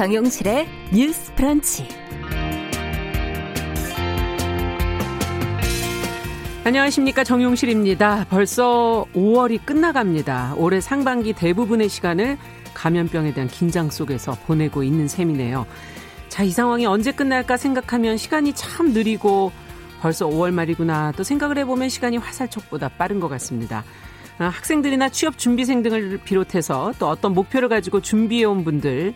정용실의 뉴스 프런치. 안녕하십니까 정용실입니다. 벌써 5월이 끝나갑니다. 올해 상반기 대부분의 시간을 감염병에 대한 긴장 속에서 보내고 있는 셈이네요. 자, 이 상황이 언제 끝날까 생각하면 시간이 참 느리고 벌써 5월 말이구나 또 생각을 해보면 시간이 화살촉보다 빠른 것 같습니다. 아, 학생들이나 취업 준비생 등을 비롯해서 또 어떤 목표를 가지고 준비해온 분들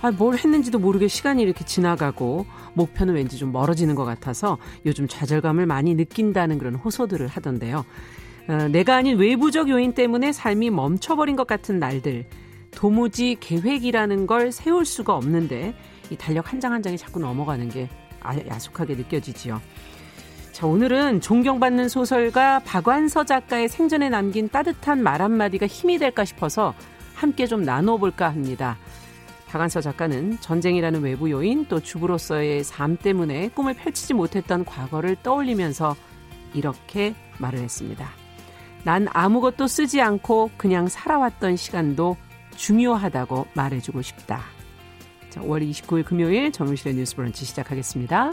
아, 뭘 했는지도 모르게 시간이 이렇게 지나가고 목표는 왠지 좀 멀어지는 것 같아서 요즘 좌절감을 많이 느낀다는 그런 호소들을 하던데요. 어, 내가 아닌 외부적 요인 때문에 삶이 멈춰버린 것 같은 날들. 도무지 계획이라는 걸 세울 수가 없는데 이 달력 한 장 한 장이 자꾸 넘어가는 게 아, 야속하게 느껴지지요. 자, 오늘은 존경받는 소설가 박완서 작가의 생전에 남긴 따뜻한 말 한마디가 힘이 될까 싶어서 함께 좀 나눠볼까 합니다. 박완서 작가는 전쟁이라는 외부 요인 또 주부로서의 삶 때문에 꿈을 펼치지 못했던 과거를 떠올리면서 이렇게 말을 했습니다. 난 아무것도 쓰지 않고 그냥 살아왔던 시간도 중요하다고 말해주고 싶다. 자, 5월 29일 금요일 정용실의 뉴스 브런치 시작하겠습니다.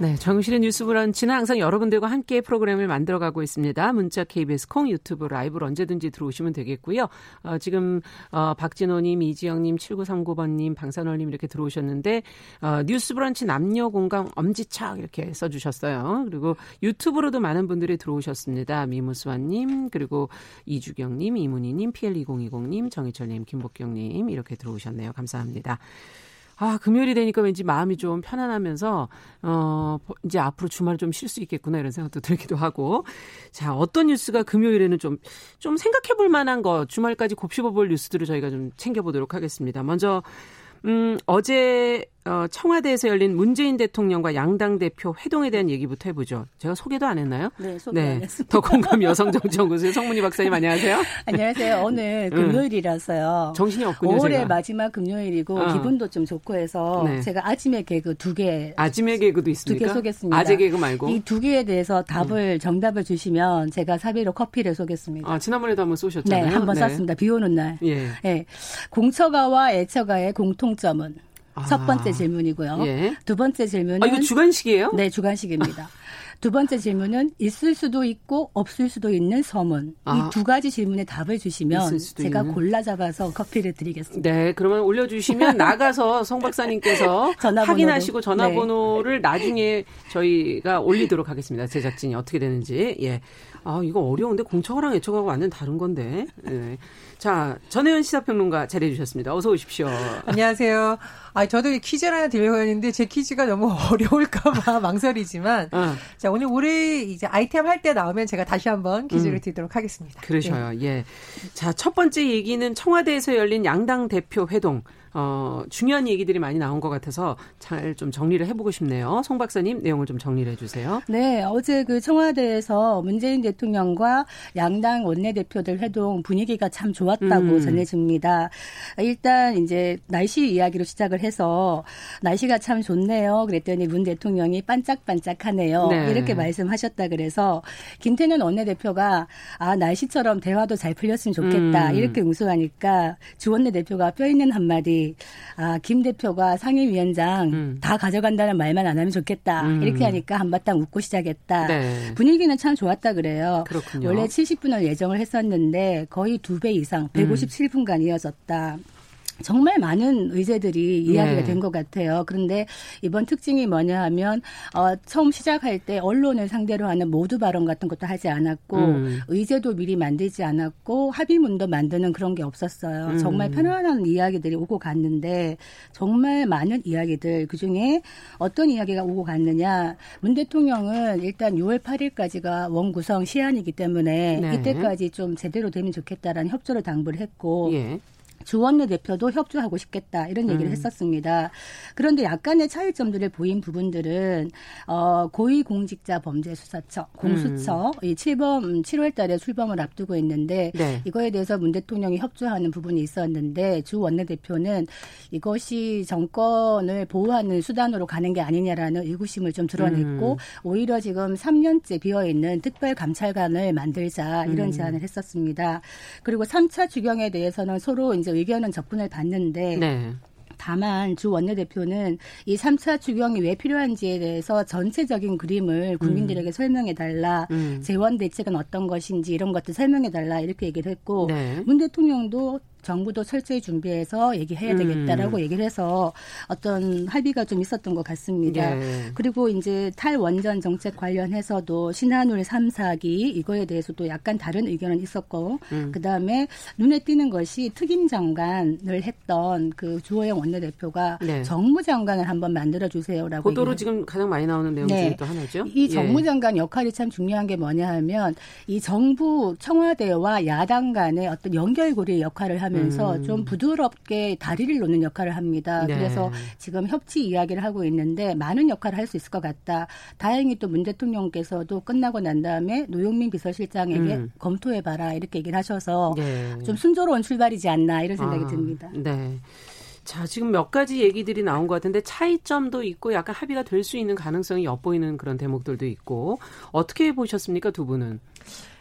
네, 정실의 뉴스 브런치는 항상 여러분들과 함께 프로그램을 만들어가고 있습니다. 문자 KBS 콩 유튜브 라이브로 언제든지 들어오시면 되겠고요. 어, 지금 어, 박진호님, 이지영님, 7939번님, 방산월님 이렇게 들어오셨는데 어, 뉴스 브런치 남녀 공감 엄지척 이렇게 써주셨어요. 그리고 유튜브로도 많은 분들이 들어오셨습니다. 미무수아님, 그리고 이주경님, 이문희님, PL2020님, 정희철님, 김복경님 이렇게 들어오셨네요. 감사합니다. 아, 금요일이 되니까 왠지 마음이 좀 편안하면서, 어, 이제 앞으로 주말을 좀쉴 수 있겠구나 이런 생각도 들기도 하고. 자, 어떤 뉴스가 금요일에는 좀, 좀 생각해 볼 만한 거, 주말까지 곱씹어 볼 뉴스들을 저희가 좀 챙겨보도록 하겠습니다. 먼저, 음, 어제 어, 청와대에서 열린 문재인 대통령과 양당 대표 회동에 대한 얘기부터 해보죠. 제가 소개도 안 했나요? 네, 소개 네. 안 했습니다. 더 공감 여성정치연구소의 성문희 박사님 안녕하세요. 안녕하세요. 오늘 금요일이라서요. 정신이 없군요. 5월의 제가. 마지막 금요일이고 어. 기분도 좀 좋고 해서 네. 제가 아침에 개그 두 개. 아침에 개그도 있습니까? 두개 쏘겠습니다. 아재 개그 말고. 이 두 개에 대해서 답을 음. 정답을 주시면 제가 사비로 커피를 쏘겠습니다. 아, 지난번에도 한번 쏘셨잖아요. 네, 한번 네. 쐈습니다. 비 오는 날. 예. 네. 공처가와 애처가의 공통점은 첫 번째 질문이고요. 예. 두 번째 질문은 아, 이거 주관식이에요? 네, 주관식입니다. 두 번째 질문은 있을 수도 있고 없을 수도 있는 서문. 아. 이두 가지 질문에 답을 주시면 제가 있는. 골라 잡아서 커피를 드리겠습니다. 네, 그러면 올려 주시면 나가서 송 박사님께서 확인하시고 전화번호를 네. 나중에 저희가 올리도록 하겠습니다. 제작진이 어떻게 되는지. 예. 아, 이거 어려운데 공청어랑 애청하고 완전 다른 건데. 네. 자, 전혜연 시사평론가 자리해 주셨습니다. 어서 오십시오. 안녕하세요. 아, 저도 퀴즈 하나 드리려고 했는데 제 퀴즈가 너무 어려울까봐 망설이지만 어. 자, 오늘 우리 이제 아이템 할 때 나오면 제가 다시 한번 퀴즈를 음. 드리도록 하겠습니다. 그러셔요. 네. 예. 자, 첫 번째 얘기는 청와대에서 열린 양당 대표 회동. 어, 중요한 얘기들이 많이 나온 것 같아서 잘 좀 정리를 해보고 싶네요. 송 박사님 내용을 좀 정리를 해주세요. 네, 어제 그 청와대에서 문재인 대통령과 양당 원내대표들 회동 분위기가 참 좋았다고 음. 전해집니다. 일단 이제 날씨 이야기로 시작을 해서 날씨가 참 좋네요. 그랬더니 문 대통령이 반짝반짝하네요. 네. 이렇게 말씀하셨다 그래서 김태년 원내대표가 아 날씨처럼 대화도 잘 풀렸으면 좋겠다 음. 이렇게 응수하니까 주 원내 대표가 뼈 있는 한마디 아, 김 대표가 상임위원장 음. 다 가져간다는 말만 안 하면 좋겠다. 음. 이렇게 하니까 한바탕 웃고 시작했다. 네. 분위기는 참 좋았다 그래요. 그렇군요. 원래 70분을 예정을 했었는데 거의 두 배 이상 157분간 이어졌다. 정말 많은 의제들이 이야기가 네. 된것 같아요. 그런데 이번 특징이 뭐냐 하면 어, 처음 시작할 때 언론을 상대로 하는 모두 발언 같은 것도 하지 않았고 음. 의제도 미리 만들지 않았고 합의문도 만드는 그런 게 없었어요. 음. 정말 편안한 이야기들이 오고 갔는데 정말 많은 이야기들 그중에 어떤 이야기가 오고 갔느냐 문 대통령은 일단 6월 8일까지가 원구성 시한이기 때문에 네. 이때까지 좀 제대로 되면 좋겠다라는 협조를 당부를 했고 예. 주원내 대표도 협조하고 싶겠다 이런 얘기를 음. 했었습니다. 그런데 약간의 차이점들을 보인 부분들은 어 고위공직자 범죄수사처 공수처 음. 이 7번 7월달에 출범을 앞두고 있는데 네. 이거에 대해서 문 대통령이 협조하는 부분이 있었는데 주 원내 대표는 이것이 정권을 보호하는 수단으로 가는 게 아니냐라는 의구심을 좀 드러냈고 음. 오히려 지금 3년째 비어 있는 특별 감찰관을 만들자 이런 음. 제안을 했었습니다. 그리고 3차 추경에 대해서는 서로 이제 의견은 접근을 받는데 네. 다만 주 원내대표는 이 3차 추경이 왜 필요한지에 대해서 전체적인 그림을 국민들에게 음. 설명해 달라. 음. 재원 대책은 어떤 것인지 이런 것들 설명해 달라 이렇게 얘기를 했고 네. 문 대통령도 정부도 철저히 준비해서 얘기해야 되겠다라고 음. 얘기를 해서 어떤 합의가 좀 있었던 것 같습니다. 예. 그리고 이제 탈원전 정책 관련해서도 신한울 3, 4기 이거에 대해서도 약간 다른 의견은 있었고 음. 그다음에 눈에 띄는 것이 특임 장관을 했던 그 주호영 원내대표가 네. 정무장관을 한번 만들어 주세요라고 보도로 지금 가장 많이 나오는 내용 중에 네. 또 하나죠. 이 예. 정무장관 역할이 참 중요한 게 뭐냐 하면 이 정부 청와대와 야당 간의 어떤 연결고리 역할을 하면 하면서 음. 좀 부드럽게 다리를 놓는 역할을 합니다. 네. 그래서 지금 협치 이야기를 하고 있는데 많은 역할을 할 수 있을 것 같다. 다행히 또 문 대통령께서도 끝나고 난 다음에 노영민 비서실장에게 음. 검토해봐라 이렇게 얘기를 하셔서 네. 좀 순조로운 출발이지 않나 이런 생각이 아, 듭니다. 네. 자, 지금 몇 가지 얘기들이 나온 것 같은데 차이점도 있고 약간 합의가 될 수 있는 가능성이 엿보이는 그런 대목들도 있고 어떻게 보셨습니까, 두 분은?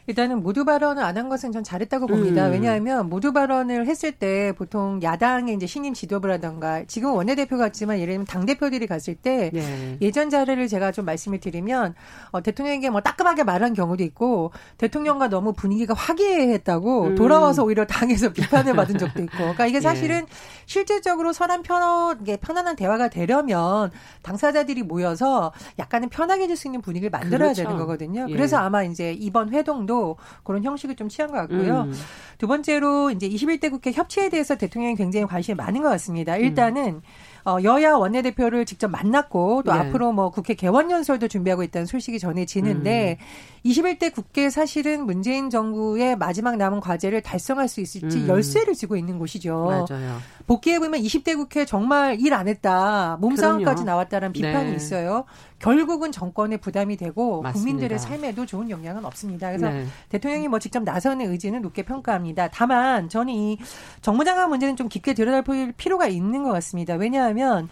일단은 모두 발언을 안 한 것은 전 잘했다고 봅니다. 음. 왜냐하면 모두 발언을 했을 때 보통 야당의 이제 신임 지도부라던가 지금 원내대표 같지만 예를 들면 당대표들이 갔을 때 네. 예전 자료를 제가 좀 말씀을 드리면 어, 대통령에게 뭐 따끔하게 말한 경우도 있고 대통령과 너무 분위기가 화기애애했다고 음. 돌아와서 오히려 당에서 비판을 받은 적도 있고 그러니까 이게 예. 사실은 예. 실질적으로 사람 편하게 편안한 대화가 되려면 당사자들이 모여서 약간은 편하게 해줄 수 있는 분위기를 만들어야 그렇죠. 되는 거거든요. 예. 그래서 아마 이제 이번 회동도 그런 형식을 좀 취한 것 같고요. 음. 두 번째로 이제 21대 국회 협치에 대해서 대통령이 굉장히 관심이 많은 것 같습니다. 일단은 음. 어, 여야 원내대표를 직접 만났고 또 네. 앞으로 뭐 국회 개원 연설도 준비하고 있다는 소식이 전해지는데 음. 21대 국회 사실은 문재인 정부의 마지막 남은 과제를 달성할 수 있을지 음. 열쇠를 쥐고 있는 곳이죠. 맞아요. 복귀해 보면 20대 국회 정말 일 안 했다. 몸싸움까지 나왔다는 비판이 네. 있어요. 결국은 정권의 부담이 되고 맞습니다. 국민들의 삶에도 좋은 영향은 없습니다. 그래서 네. 대통령이 뭐 직접 나서는 의지는 높게 평가합니다. 다만 저는 이 정무장관 문제는 좀 깊게 들여다볼 필요가 있는 것 같습니다. 왜냐하면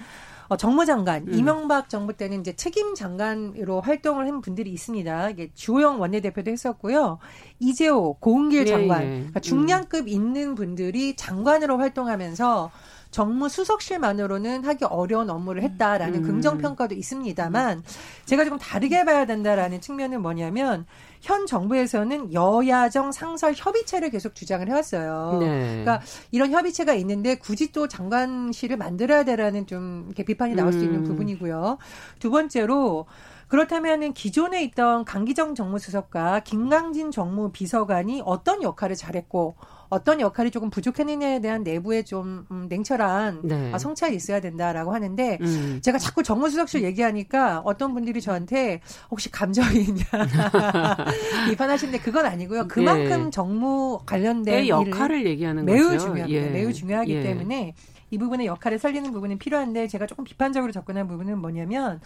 어, 정무장관 음. 이명박 정부 때는 이제 책임 장관으로 활동을 한 분들이 있습니다. 이게 주호영 원내대표도 했었고요. 이재호 고은길 예, 장관 예, 예. 그러니까 중량급 음. 있는 분들이 장관으로 활동하면서 정무 수석실만으로는 하기 어려운 업무를 했다라는 음. 긍정 평가도 있습니다만 제가 조금 다르게 봐야 된다라는 측면은 뭐냐면 현 정부에서는 여야정 상설 협의체를 계속 주장을 해왔어요. 네. 그러니까 이런 협의체가 있는데 굳이 또 장관실을 만들어야 되라는 좀 이렇게 비판이 나올 수 있는 음. 부분이고요. 두 번째로 그렇다면은 기존에 있던 강기정 정무수석과 김강진 정무비서관이 어떤 역할을 잘했고 어떤 역할이 조금 부족했느냐에 대한 내부의 좀 음, 냉철한 네. 아, 성찰이 있어야 된다라고 하는데 음. 제가 자꾸 정무수석실 얘기하니까 어떤 분들이 저한테 혹시 감정이냐 비판하시는데 그건 아니고요. 그만큼 예. 정무 관련된 역할을 얘기하는 매우 거죠. 중요합니다. 예. 매우 중요하기 예. 때문에 이 부분의 역할을 살리는 부분은 필요한데 제가 조금 비판적으로 접근한 부분은 뭐냐면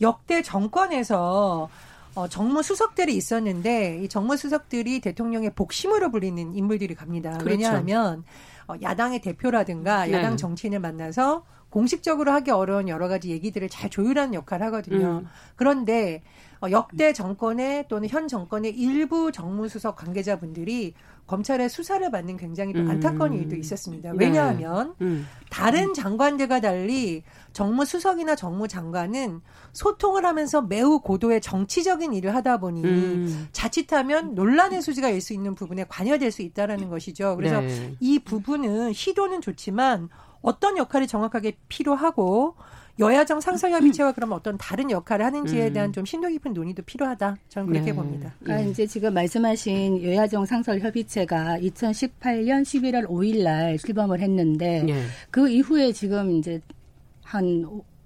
역대 정권에서 어, 정무 수석들이 있었는데 이 정무 수석들이 대통령의 복심으로 불리는 인물들이 갑니다. 그렇죠. 왜냐하면 어, 야당의 대표라든가 네. 야당 정치인을 만나서 공식적으로 하기 어려운 여러 가지 얘기들을 잘 조율하는 역할을 하거든요. 음. 그런데 어, 역대 정권의 또는 현 정권의 일부 정무수석 관계자분들이 검찰의 수사를 받는 굉장히 또 음. 안타까운 음. 일도 있었습니다. 네. 왜냐하면 네. 음. 다른 장관들과 달리 정무수석이나 정무장관은 소통을 하면서 매우 고도의 정치적인 일을 하다 보니 음. 자칫하면 논란의 소지가 일 수 있는 부분에 관여될 수 있다라는 것이죠. 그래서 네. 이 부분은 시도는 좋지만 어떤 역할이 정확하게 필요하고 여야정 상설협의체와 그러면 어떤 다른 역할을 하는지에 음. 대한 좀 심도 깊은 논의도 필요하다. 저는 그렇게 네. 봅니다. 그러니까 예. 이제 지금 말씀하신 여야정 상설협의체가 2018년 11월 5일 날 출범을 했는데 예. 그 이후에 지금 이제 한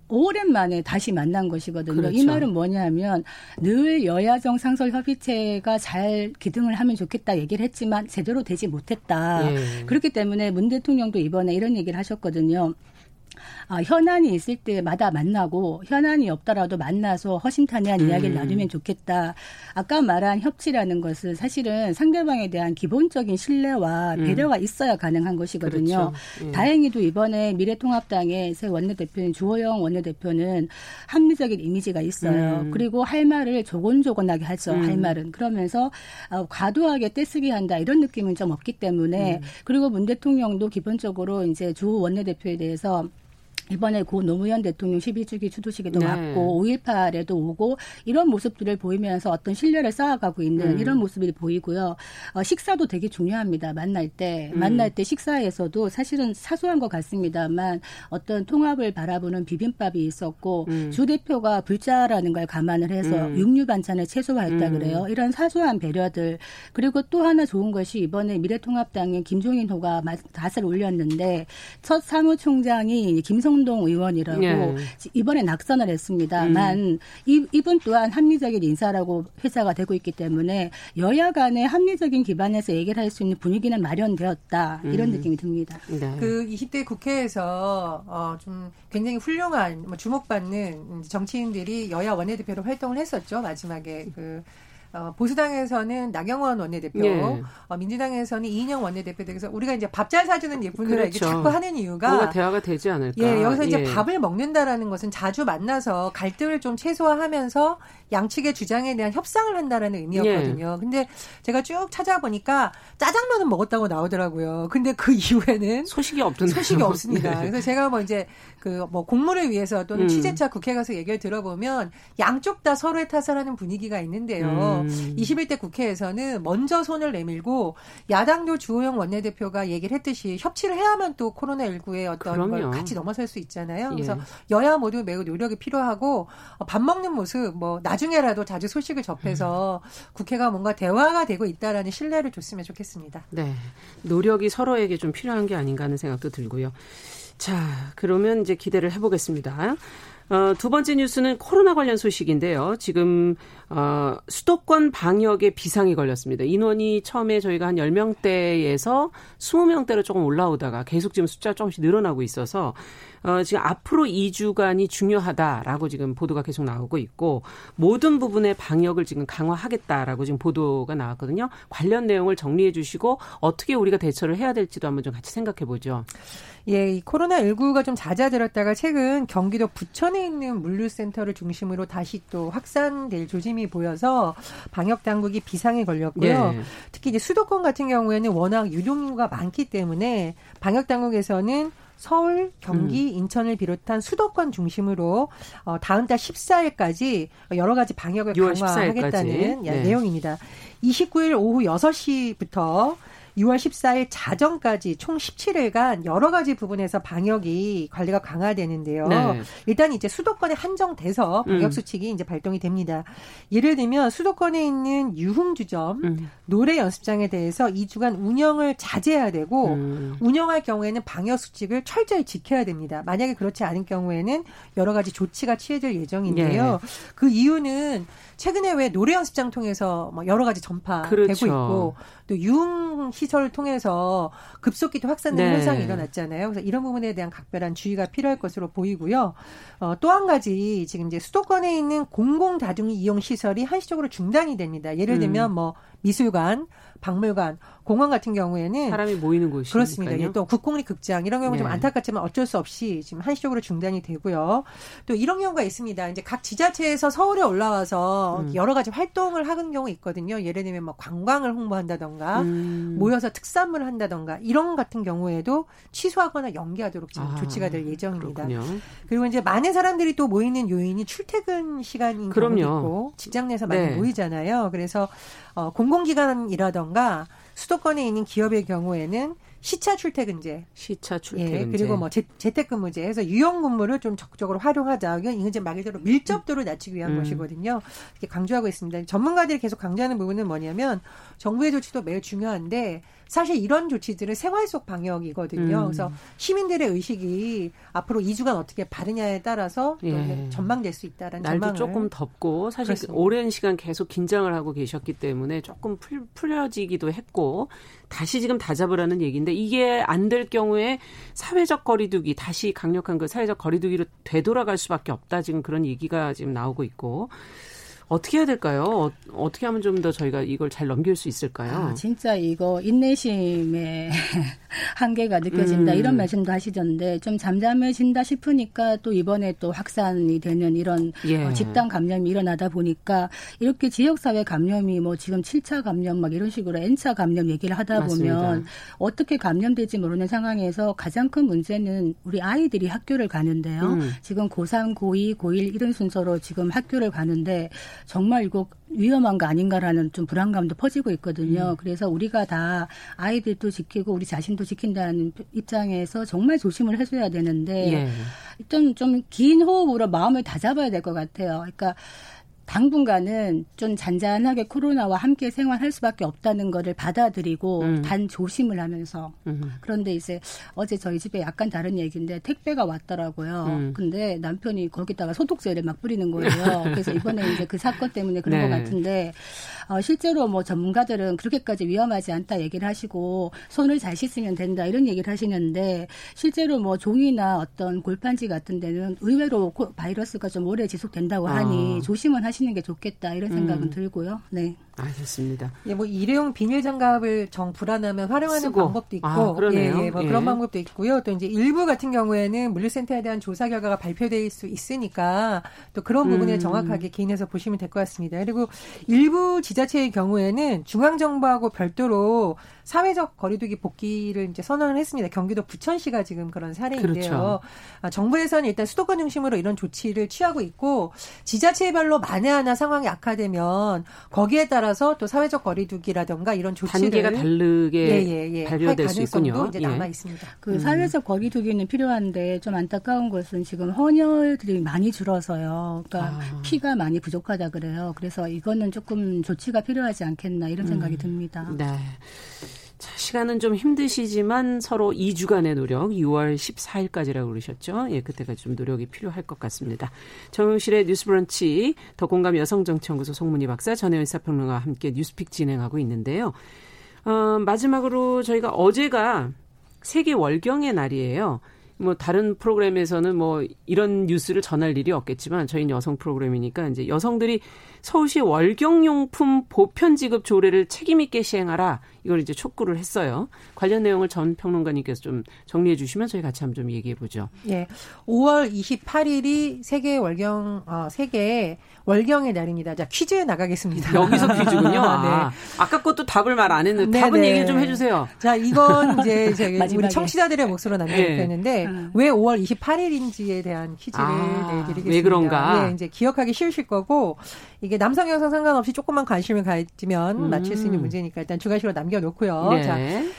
오랜만에 다시 만난 것이거든요. 그렇죠. 이 말은 뭐냐면 늘 여야정 상설 협의체가 잘 기등을 하면 좋겠다 얘기를 했지만 제대로 되지 못했다. 예. 그렇기 때문에 문 대통령도 이번에 이런 얘기를 하셨거든요. 아, 현안이 있을 때마다 만나고 현안이 없더라도 만나서 허심탄회한 음. 이야기를 나누면 좋겠다. 아까 말한 협치라는 것은 사실은 상대방에 대한 기본적인 신뢰와 음. 배려가 음. 있어야 가능한 것이거든요. 그렇죠. 예. 다행히도 이번에 미래통합당의 새 원내대표인 주호영 원내대표는 합리적인 이미지가 있어요. 음. 그리고 할 말을 조곤조곤하게 하죠. 할 음. 말은 그러면서 어, 과도하게 떼쓰기 한다 이런 느낌은 좀 없기 때문에 음. 그리고 문 대통령도 기본적으로 이제 주 원내대표에 대해서 이번에 고 노무현 대통령 12주기 추도식에도 네. 왔고 5.18에도 오고 이런 모습들을 보이면서 어떤 신뢰를 쌓아가고 있는 음. 이런 모습이 보이고요. 어, 식사도 되게 중요합니다. 만날 때. 음. 만날 때 식사에서도 사실은 사소한 것 같습니다만 어떤 통합을 바라보는 비빔밥이 있었고 음. 주 대표가 불자라는 걸 감안을 해서 음. 육류 반찬을 최소화했다 음. 그래요. 이런 사소한 배려들 그리고 또 하나 좋은 것이 이번에 미래통합당의 김종인 호가 닷을 올렸는데 첫 사무총장이 김성 한동동 의원이라고 예. 이번에 낙선을 했습니다만 음. 이, 이분 또한 합리적인 인사라고 회사가 되고 있기 때문에 여야 간의 합리적인 기반에서 얘기를 할 수 있는 분위기는 마련되었다 이런 음. 느낌이 듭니다. 네. 그 20대 국회에서 어, 좀 굉장히 훌륭한 뭐 주목받는 정치인들이 여야 원내대표로 활동을 했었죠 마지막에 그 어, 보수당에서는 나경원 원내대표, 예. 어, 민주당에서는 이인영 원내대표 그래서 우리가 이제 밥 잘 사주는 예분으로 그렇죠. 자꾸 하는 이유가 뭔가 대화가 되지 않을까. 예, 여기서 이제 예. 밥을 먹는다라는 것은 자주 만나서 갈등을 좀 최소화하면서 양측의 주장에 대한 협상을 한다라는 의미였거든요. 예. 근데 제가 쭉 찾아보니까 짜장면은 먹었다고 나오더라고요. 근데 그 이후에는 소식이 없던 소식이 없습니다. 네. 그래서 제가 뭐 이제 그 뭐 공무를 위해서 또는 음. 취재차 국회 가서 얘기를 들어보면 양쪽 다 서로의 탓을 하는 분위기가 있는데요. 음. 21대 국회에서는 먼저 손을 내밀고 야당도 주호영 원내대표가 얘기를 했듯이 협치를 해야만 또 코로나19의 어떤 그럼요. 걸 같이 넘어설 수 있잖아요. 그래서 예. 여야 모두 매우 노력이 필요하고 밥 먹는 모습 뭐 나중에라도 자주 소식을 접해서 음. 국회가 뭔가 대화가 되고 있다라는 신뢰를 줬으면 좋겠습니다. 네. 노력이 서로에게 좀 필요한 게 아닌가 하는 생각도 들고요. 자, 그러면 이제 기대를 해보겠습니다. 어, 두 번째 뉴스는 코로나 관련 소식인데요. 지금 어, 수도권 방역에 비상이 걸렸습니다. 인원이 처음에 저희가 한 10명대에서 20명대로 조금 올라오다가 계속 지금 숫자가 조금씩 늘어나고 있어서 어, 지금 앞으로 2주간이 중요하다라고 지금 보도가 계속 나오고 있고 모든 부분의 방역을 지금 강화하겠다라고 지금 보도가 나왔거든요. 관련 내용을 정리해 주시고 어떻게 우리가 대처를 해야 될지도 한번 좀 같이 생각해 보죠. 예, 이 코로나19가 좀 잦아들었다가 최근 경기도 부천에 있는 물류센터를 중심으로 다시 또 확산될 조짐이 보여서 방역 당국이 비상에 걸렸고요. 예. 특히 이제 수도권 같은 경우에는 워낙 유동인구가 많기 때문에 방역 당국에서는 서울, 경기, 음. 인천을 비롯한 수도권 중심으로 어, 다음 달 14일까지 여러 가지 방역을 강화하겠다는 네. 내용입니다. 29일 오후 6시부터 6월 14일 자정까지 총 17일간 여러 가지 부분에서 방역이 관리가 강화되는데요. 네. 일단 이제 수도권에 한정돼서 방역 음. 수칙이 음. 이제 발동이 됩니다. 예를 들면 수도권에 있는 유흥주점, 음. 노래 연습장에 대해서 2주간 운영을 자제해야 되고 음. 운영할 경우에는 방역 수칙을 철저히 지켜야 됩니다. 만약에 그렇지 않은 경우에는 여러 가지 조치가 취해질 예정인데요. 네. 그 이유는 최근에 왜 노래 연습장 통해서 뭐 여러 가지 전파되고 그렇죠. 있고 또 유흥 시설을 통해서 급속히 도 확산되는 네. 현상이 일어났잖아요. 그래서 이런 부분에 대한 각별한 주의가 필요할 것으로 보이고요. 어, 또 한 가지 지금 이제 수도권에 있는 공공 다중 이용 시설이 한시적으로 중단이 됩니다. 예를 들면 음. 뭐 미술관, 박물관, 공원 같은 경우에는 사람이 모이는 곳이 그렇습니다. 또 국공립 극장 이런 경우 네. 좀 안타깝지만 어쩔 수 없이 지금 한시적으로 중단이 되고요. 또 이런 경우가 있습니다. 이제 각 지자체에서 서울에 올라와서 음. 여러 가지 활동을 하는 경우 있거든요. 예를 들면 뭐 관광을 홍보한다던가 음. 모여서 특산물을 한다던가 이런 같은 경우에도 취소하거나 연기하도록 지금 아, 조치가 될 예정입니다. 그렇군요. 그리고 이제 많은 사람들이 또 모이는 요인이 출퇴근 시간인. 경우도 있고 직장 내에서 많이 네. 모이잖아요. 그래서 어, 공공기관이라던가 수도권에 있는 기업의 경우에는 시차 출퇴근제, 시차 출퇴근제, 예, 그리고 뭐 재, 택근무제 해서 유형 근무를 좀 적극적으로 활용하자. 이건 이제 말 그대로 밀접도를 낮추기 위한 음. 것이거든요. 이렇게 강조하고 있습니다. 전문가들이 계속 강조하는 부분은 뭐냐면 정부의 조치도 매우 중요한데 사실 이런 조치들은 생활 속 방역이거든요. 음. 그래서 시민들의 의식이 앞으로 2주간 어떻게 바르냐에 따라서 예. 전망될 수 있다라는 날도 전망을 조금 덥고 사실 그렇습니다. 오랜 시간 계속 긴장을 하고 계셨기 때문에 조금 풀, 풀려지기도 했고 다시 지금 다잡으라는 얘기인데 이게 안 될 경우에 사회적 거리두기 다시 강력한 그 사회적 거리두기로 되돌아갈 수밖에 없다 지금 그런 얘기가 지금 나오고 있고 어떻게 해야 될까요? 어, 떻게 하면 좀 더 저희가 이걸 잘 넘길 수 있을까요? 아, 진짜 이거 인내심의 한계가 느껴진다 음. 이런 말씀도 하시던데 좀 잠잠해진다 싶으니까 또 이번에 또 확산이 되는 이런 예. 어, 집단 감염이 일어나다 보니까 이렇게 지역사회 감염이 뭐 지금 7차 감염 막 이런 식으로 N차 감염 얘기를 하다 맞습니다. 보면 어떻게 감염될지 모르는 상황에서 가장 큰 문제는 우리 아이들이 학교를 가는데요. 음. 지금 고3, 고2, 고1 이런 순서로 지금 학교를 가는데 정말 이거 위험한 거 아닌가라는 좀 불안감도 퍼지고 있거든요. 음. 그래서 우리가 다 아이들도 지키고 우리 자신도 지킨다는 입장에서 정말 조심을 해줘야 되는데 예. 일단 좀 긴 호흡으로 마음을 다 잡아야 될 것 같아요. 그러니까 당분간은 좀 잔잔하게 코로나와 함께 생활할 수밖에 없다는 거를 받아들이고 음. 단 조심을 하면서 음. 그런데 이제 어제 저희 집에 약간 다른 얘기인데 택배가 왔더라고요. 음. 근데 남편이 거기다가 소독제를 막 뿌리는 거예요. 그래서 이번에 이제 그 사건 때문에 그런 네. 것 같은데 어, 실제로 뭐 전문가들은 그렇게까지 위험하지 않다 얘기를 하시고 손을 잘 씻으면 된다 이런 얘기를 하시는데 실제로 뭐 종이나 어떤 골판지 같은 데는 의외로 바이러스가 좀 오래 지속된다고 하니 아. 조심은 하시. 하시는 게 좋겠다 이런 생각은 음. 들고요. 네. 알겠습니다. 예, 뭐 일회용 비닐 장갑을 정 불안하면 활용하는 쓰고. 방법도 있고, 아. 예, 예, 뭐 예. 그런 방법도 있고요. 또 이제 일부 같은 경우에는 물류센터에 대한 조사 결과가 발표될 수 있으니까 또 그런 부분을 음. 정확하게 개인해서 보시면 될 것 같습니다. 그리고 일부 지자체의 경우에는 중앙 정부하고 별도로 사회적 거리두기 복귀를 이제 선언을 했습니다. 경기도 부천시가 지금 그런 사례인데요. 그렇죠. 아, 정부에서는 일단 수도권 중심으로 이런 조치를 취하고 있고 지자체별로 만에 하나 상황이 악화되면 거기에 따라 따라서 또 사회적 거리두기라든가 이런 조치를 단계가 다르게 예, 예, 예. 발효될 수 있군요. 이제 예. 남아 있습니다. 그 음. 사회적 거리두기는 필요한데 좀 안타까운 것은 지금 헌혈들이 많이 줄어서요. 그러니까 아. 피가 많이 부족하다 그래요. 그래서 이거는 조금 조치가 필요하지 않겠나 이런 생각이 음. 듭니다. 네. 자, 시간은 좀 힘드시지만 서로 2주간의 노력, 6월 14일까지라고 그러셨죠? 예, 그때까지 좀 노력이 필요할 것 같습니다. 정용실의 뉴스 브런치, 더 공감 여성정치연구소 송문희 박사, 전혜연 사평론가와 함께 뉴스픽 진행하고 있는데요. 어, 마지막으로 저희가 어제가 세계 월경의 날이에요. 뭐 다른 프로그램에서는 뭐 이런 뉴스를 전할 일이 없겠지만 저희는 여성 프로그램이니까 이제 여성들이 서울시 월경용품 보편 지급 조례를 책임 있게 시행하라 이걸 이제 촉구를 했어요. 관련 내용을 전 평론가님께서 좀 정리해 주시면 저희 같이 한번 좀 얘기해 보죠. 예. 5월 28일이 세계 월경 어 세계 월경의 날입니다. 자, 퀴즈 나가겠습니다. 여기서 퀴즈군요. 아, 네. 아까 것도 답을 말 안 했는데 답은. 얘기를 좀 해주세요. 자, 이건 이제 저기 우리 청취자들의 목소리로 남겨놓겠는데 네. 왜 5월 28일인지에 대한 퀴즈를 아, 내드리겠습니다. 왜 그런가? 예, 이제 기억하기 쉬우실 거고 이게 남성 여성 상관없이 조금만 관심을 가지면 음. 맞출 수 있는 문제니까 일단 주관식으로 남겨놓고요. 네. 자,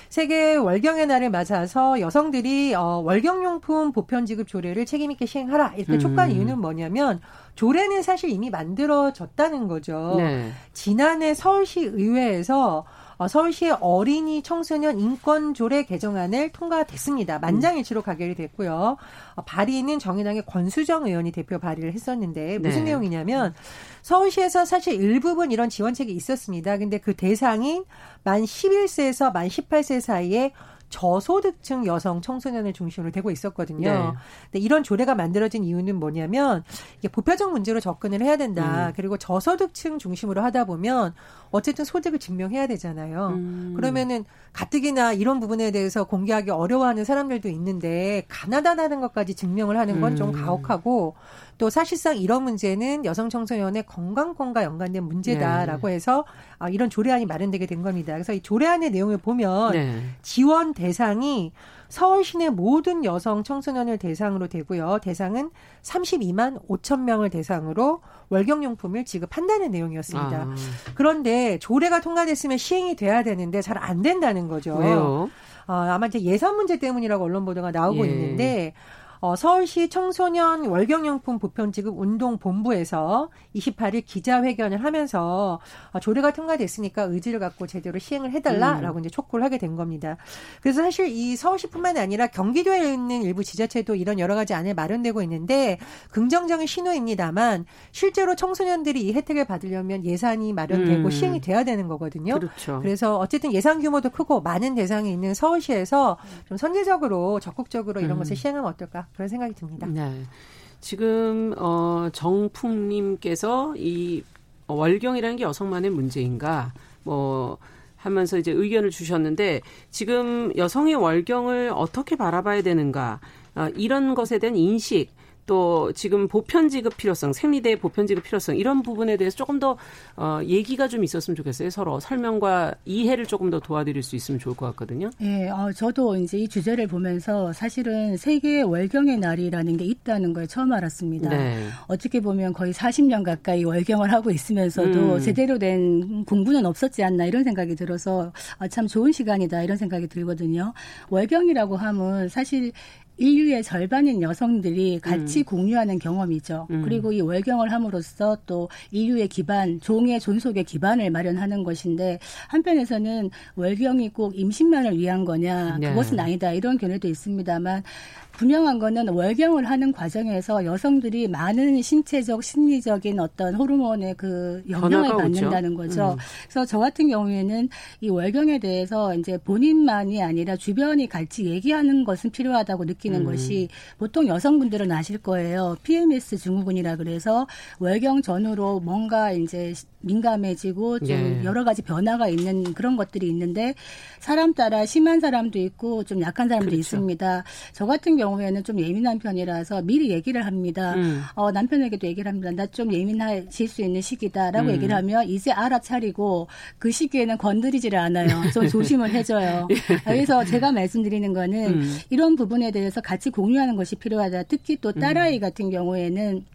세계 월경의 날을 맞아서 여성들이 어, 월경용품 보편 지급 조례를 책임 있게 시행하라 이렇게 음. 촉구한 이유는 뭐냐면 조례는 사실 이미 만들어졌다는 거죠. 네. 지난해 서울시 의회에서 어, 서울시의 어린이 청소년 인권 조례 개정안을 통과됐습니다. 만장일치로 가결이 됐고요. 어, 발의는 정의당의 권수정 의원이 대표 발의를 했었는데 무슨 네. 내용이냐면 서울시에서 사실 일부분 이런 지원책이 있었습니다. 근데 그 대상이 만 11세에서 만 18세 사이에 저소득층 여성 청소년을 중심으로 되고 있었거든요. 네. 근데 이런 조례가 만들어진 이유는 뭐냐면 이게 보편적 문제로 접근을 해야 된다. 음. 그리고 저소득층 중심으로 하다 보면 어쨌든 소득을 증명해야 되잖아요. 음. 그러면은 가뜩이나 이런 부분에 대해서 공개하기 어려워하는 사람들도 있는데 가난하다는 것까지 증명을 하는 건좀 음. 가혹하고 또 사실상 이런 문제는 여성 청소년의 건강권과 연관된 문제다라고 네. 해서 아, 이런 조례안이 마련되게 된 겁니다. 그래서 이 조례안의 내용을 보면 네. 지원 대상이 서울 시내 모든 여성 청소년을 대상으로 되고요. 대상은 32만 5천 명을 대상으로 월경용품을 지급한다는 내용이었습니다. 아. 그런데 조례가 통과됐으면 시행이 돼야 되는데 잘 안 된다는 거죠. 왜요? 어, 아마 이제 예산 문제 때문이라고 언론 보도가 나오고 예. 있는데 어, 서울시 청소년 월경용품 보편지급 운동본부에서 28일 기자회견을 하면서 어, 조례가 통과됐으니까 의지를 갖고 제대로 시행을 해달라라고 음. 이제 촉구를 하게 된 겁니다. 그래서 사실 이 서울시뿐만 아니라 경기도에 있는 일부 지자체도 이런 여러 가지 안을 마련되고 있는데 긍정적인 신호입니다만 실제로 청소년들이 이 혜택을 받으려면 예산이 마련되고 음. 시행이 돼야 되는 거거든요. 그렇죠. 그래서 어쨌든 예산 규모도 크고 많은 대상이 있는 서울시에서 좀 선제적으로 적극적으로 이런 음. 것을 시행하면 어떨까 그런 생각이 듭니다. 네. 지금 어 정풍님께서 이 월경이라는 게 여성만의 문제인가 뭐 하면서 이제 의견을 주셨는데 지금 여성의 월경을 어떻게 바라봐야 되는가 어, 이런 것에 대한 인식 또 지금 보편 지급 필요성, 생리대 보편 지급 필요성 이런 부분에 대해서 조금 더 어, 얘기가 좀 있었으면 좋겠어요. 서로 설명과 이해를 조금 더 도와드릴 수 있으면 좋을 것 같거든요. 예, 어, 저도 이제 이 주제를 보면서 사실은 세계 월경의 날이라는 게 있다는 걸 처음 알았습니다. 네. 어떻게 보면 거의 40년 가까이 월경을 하고 있으면서도 음. 제대로 된 공부는 없었지 않나 이런 생각이 들어서 아, 참 좋은 시간이다 이런 생각이 들거든요. 월경이라고 하면 사실 인류의 절반인 여성들이 같이 음. 공유하는 경험이죠. 음. 그리고 이 월경을 함으로써 또 인류의 기반, 종의 존속의 기반을 마련하는 것인데 한편에서는 월경이 꼭 임신만을 위한 거냐 네. 그것은 아니다 이런 견해도 있습니다만 분명한 거는 월경을 하는 과정에서 여성들이 많은 신체적, 심리적인 어떤 호르몬의 그 영향을 받는다는 오죠. 거죠. 음. 그래서 저 같은 경우에는 이 월경에 대해서 이제 본인만이 아니라 주변이 같이 얘기하는 것은 필요하다고 느끼는 음. 것이 보통 여성분들은 아실 거예요. PMS 증후군이라 그래서 월경 전후로 뭔가 이제 민감해지고 좀 예. 여러 가지 변화가 있는 그런 것들이 있는데 사람 따라 심한 사람도 있고 좀 약한 사람도 그렇죠. 있습니다. 저 같은 경우에는 좀 예민한 편이라서 미리 얘기를 합니다. 음. 어, 남편에게도 얘기를 합니다. 나 좀 예민해질 수 있는 시기다라고 음. 얘기를 하면 이제 알아차리고 그 시기에는 건드리지를 않아요. 좀 조심을 해줘요. 예. 그래서 제가 말씀드리는 거는 음. 이런 부분에 대해서 같이 공유하는 것이 필요하다. 특히 또 딸아이 음. 같은 경우에는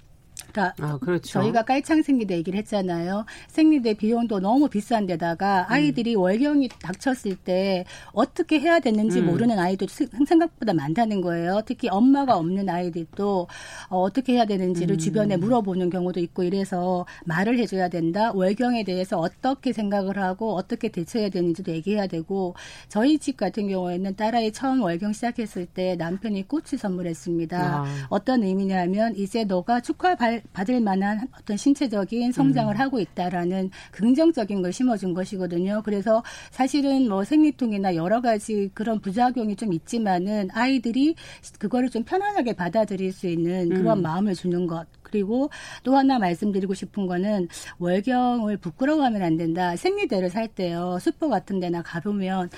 그러니까 아, 그렇죠. 저희가 깔창 생리대 얘기를 했잖아요. 생리대 비용도 너무 비싼데다가 음. 아이들이 음. 월경이 닥쳤을 때 어떻게 해야 되는지 음. 모르는 아이도 생각보다 많다는 거예요. 특히 엄마가 없는 아이들도 어, 떻게 해야 되는지를 음. 주변에 물어보는 경우도 있고 이래서 말을 해줘야 된다. 월경에 대해서 어떻게 생각을 하고 어떻게 대처해야 되는지도 얘기해야 되고 저희 집 같은 경우에는 딸아이 처음 월경 시작했을 때 남편이 꽃을 선물했습니다. 아. 어떤 의미냐면 이제 너가 축하 발 받을 만한 어떤 신체적인 성장을 음. 하고 있다라는 긍정적인 걸 심어준 것이거든요. 그래서 사실은 뭐 생리통이나 여러 가지 그런 부작용이 좀 있지만은 아이들이 그거를 좀 편안하게 받아들일 수 있는 그런 음. 마음을 주는 것. 그리고 또 하나 말씀드리고 싶은 거는 월경을 부끄러워하면 안 된다. 생리대를 살 때요. 슈퍼 같은 데나 가보면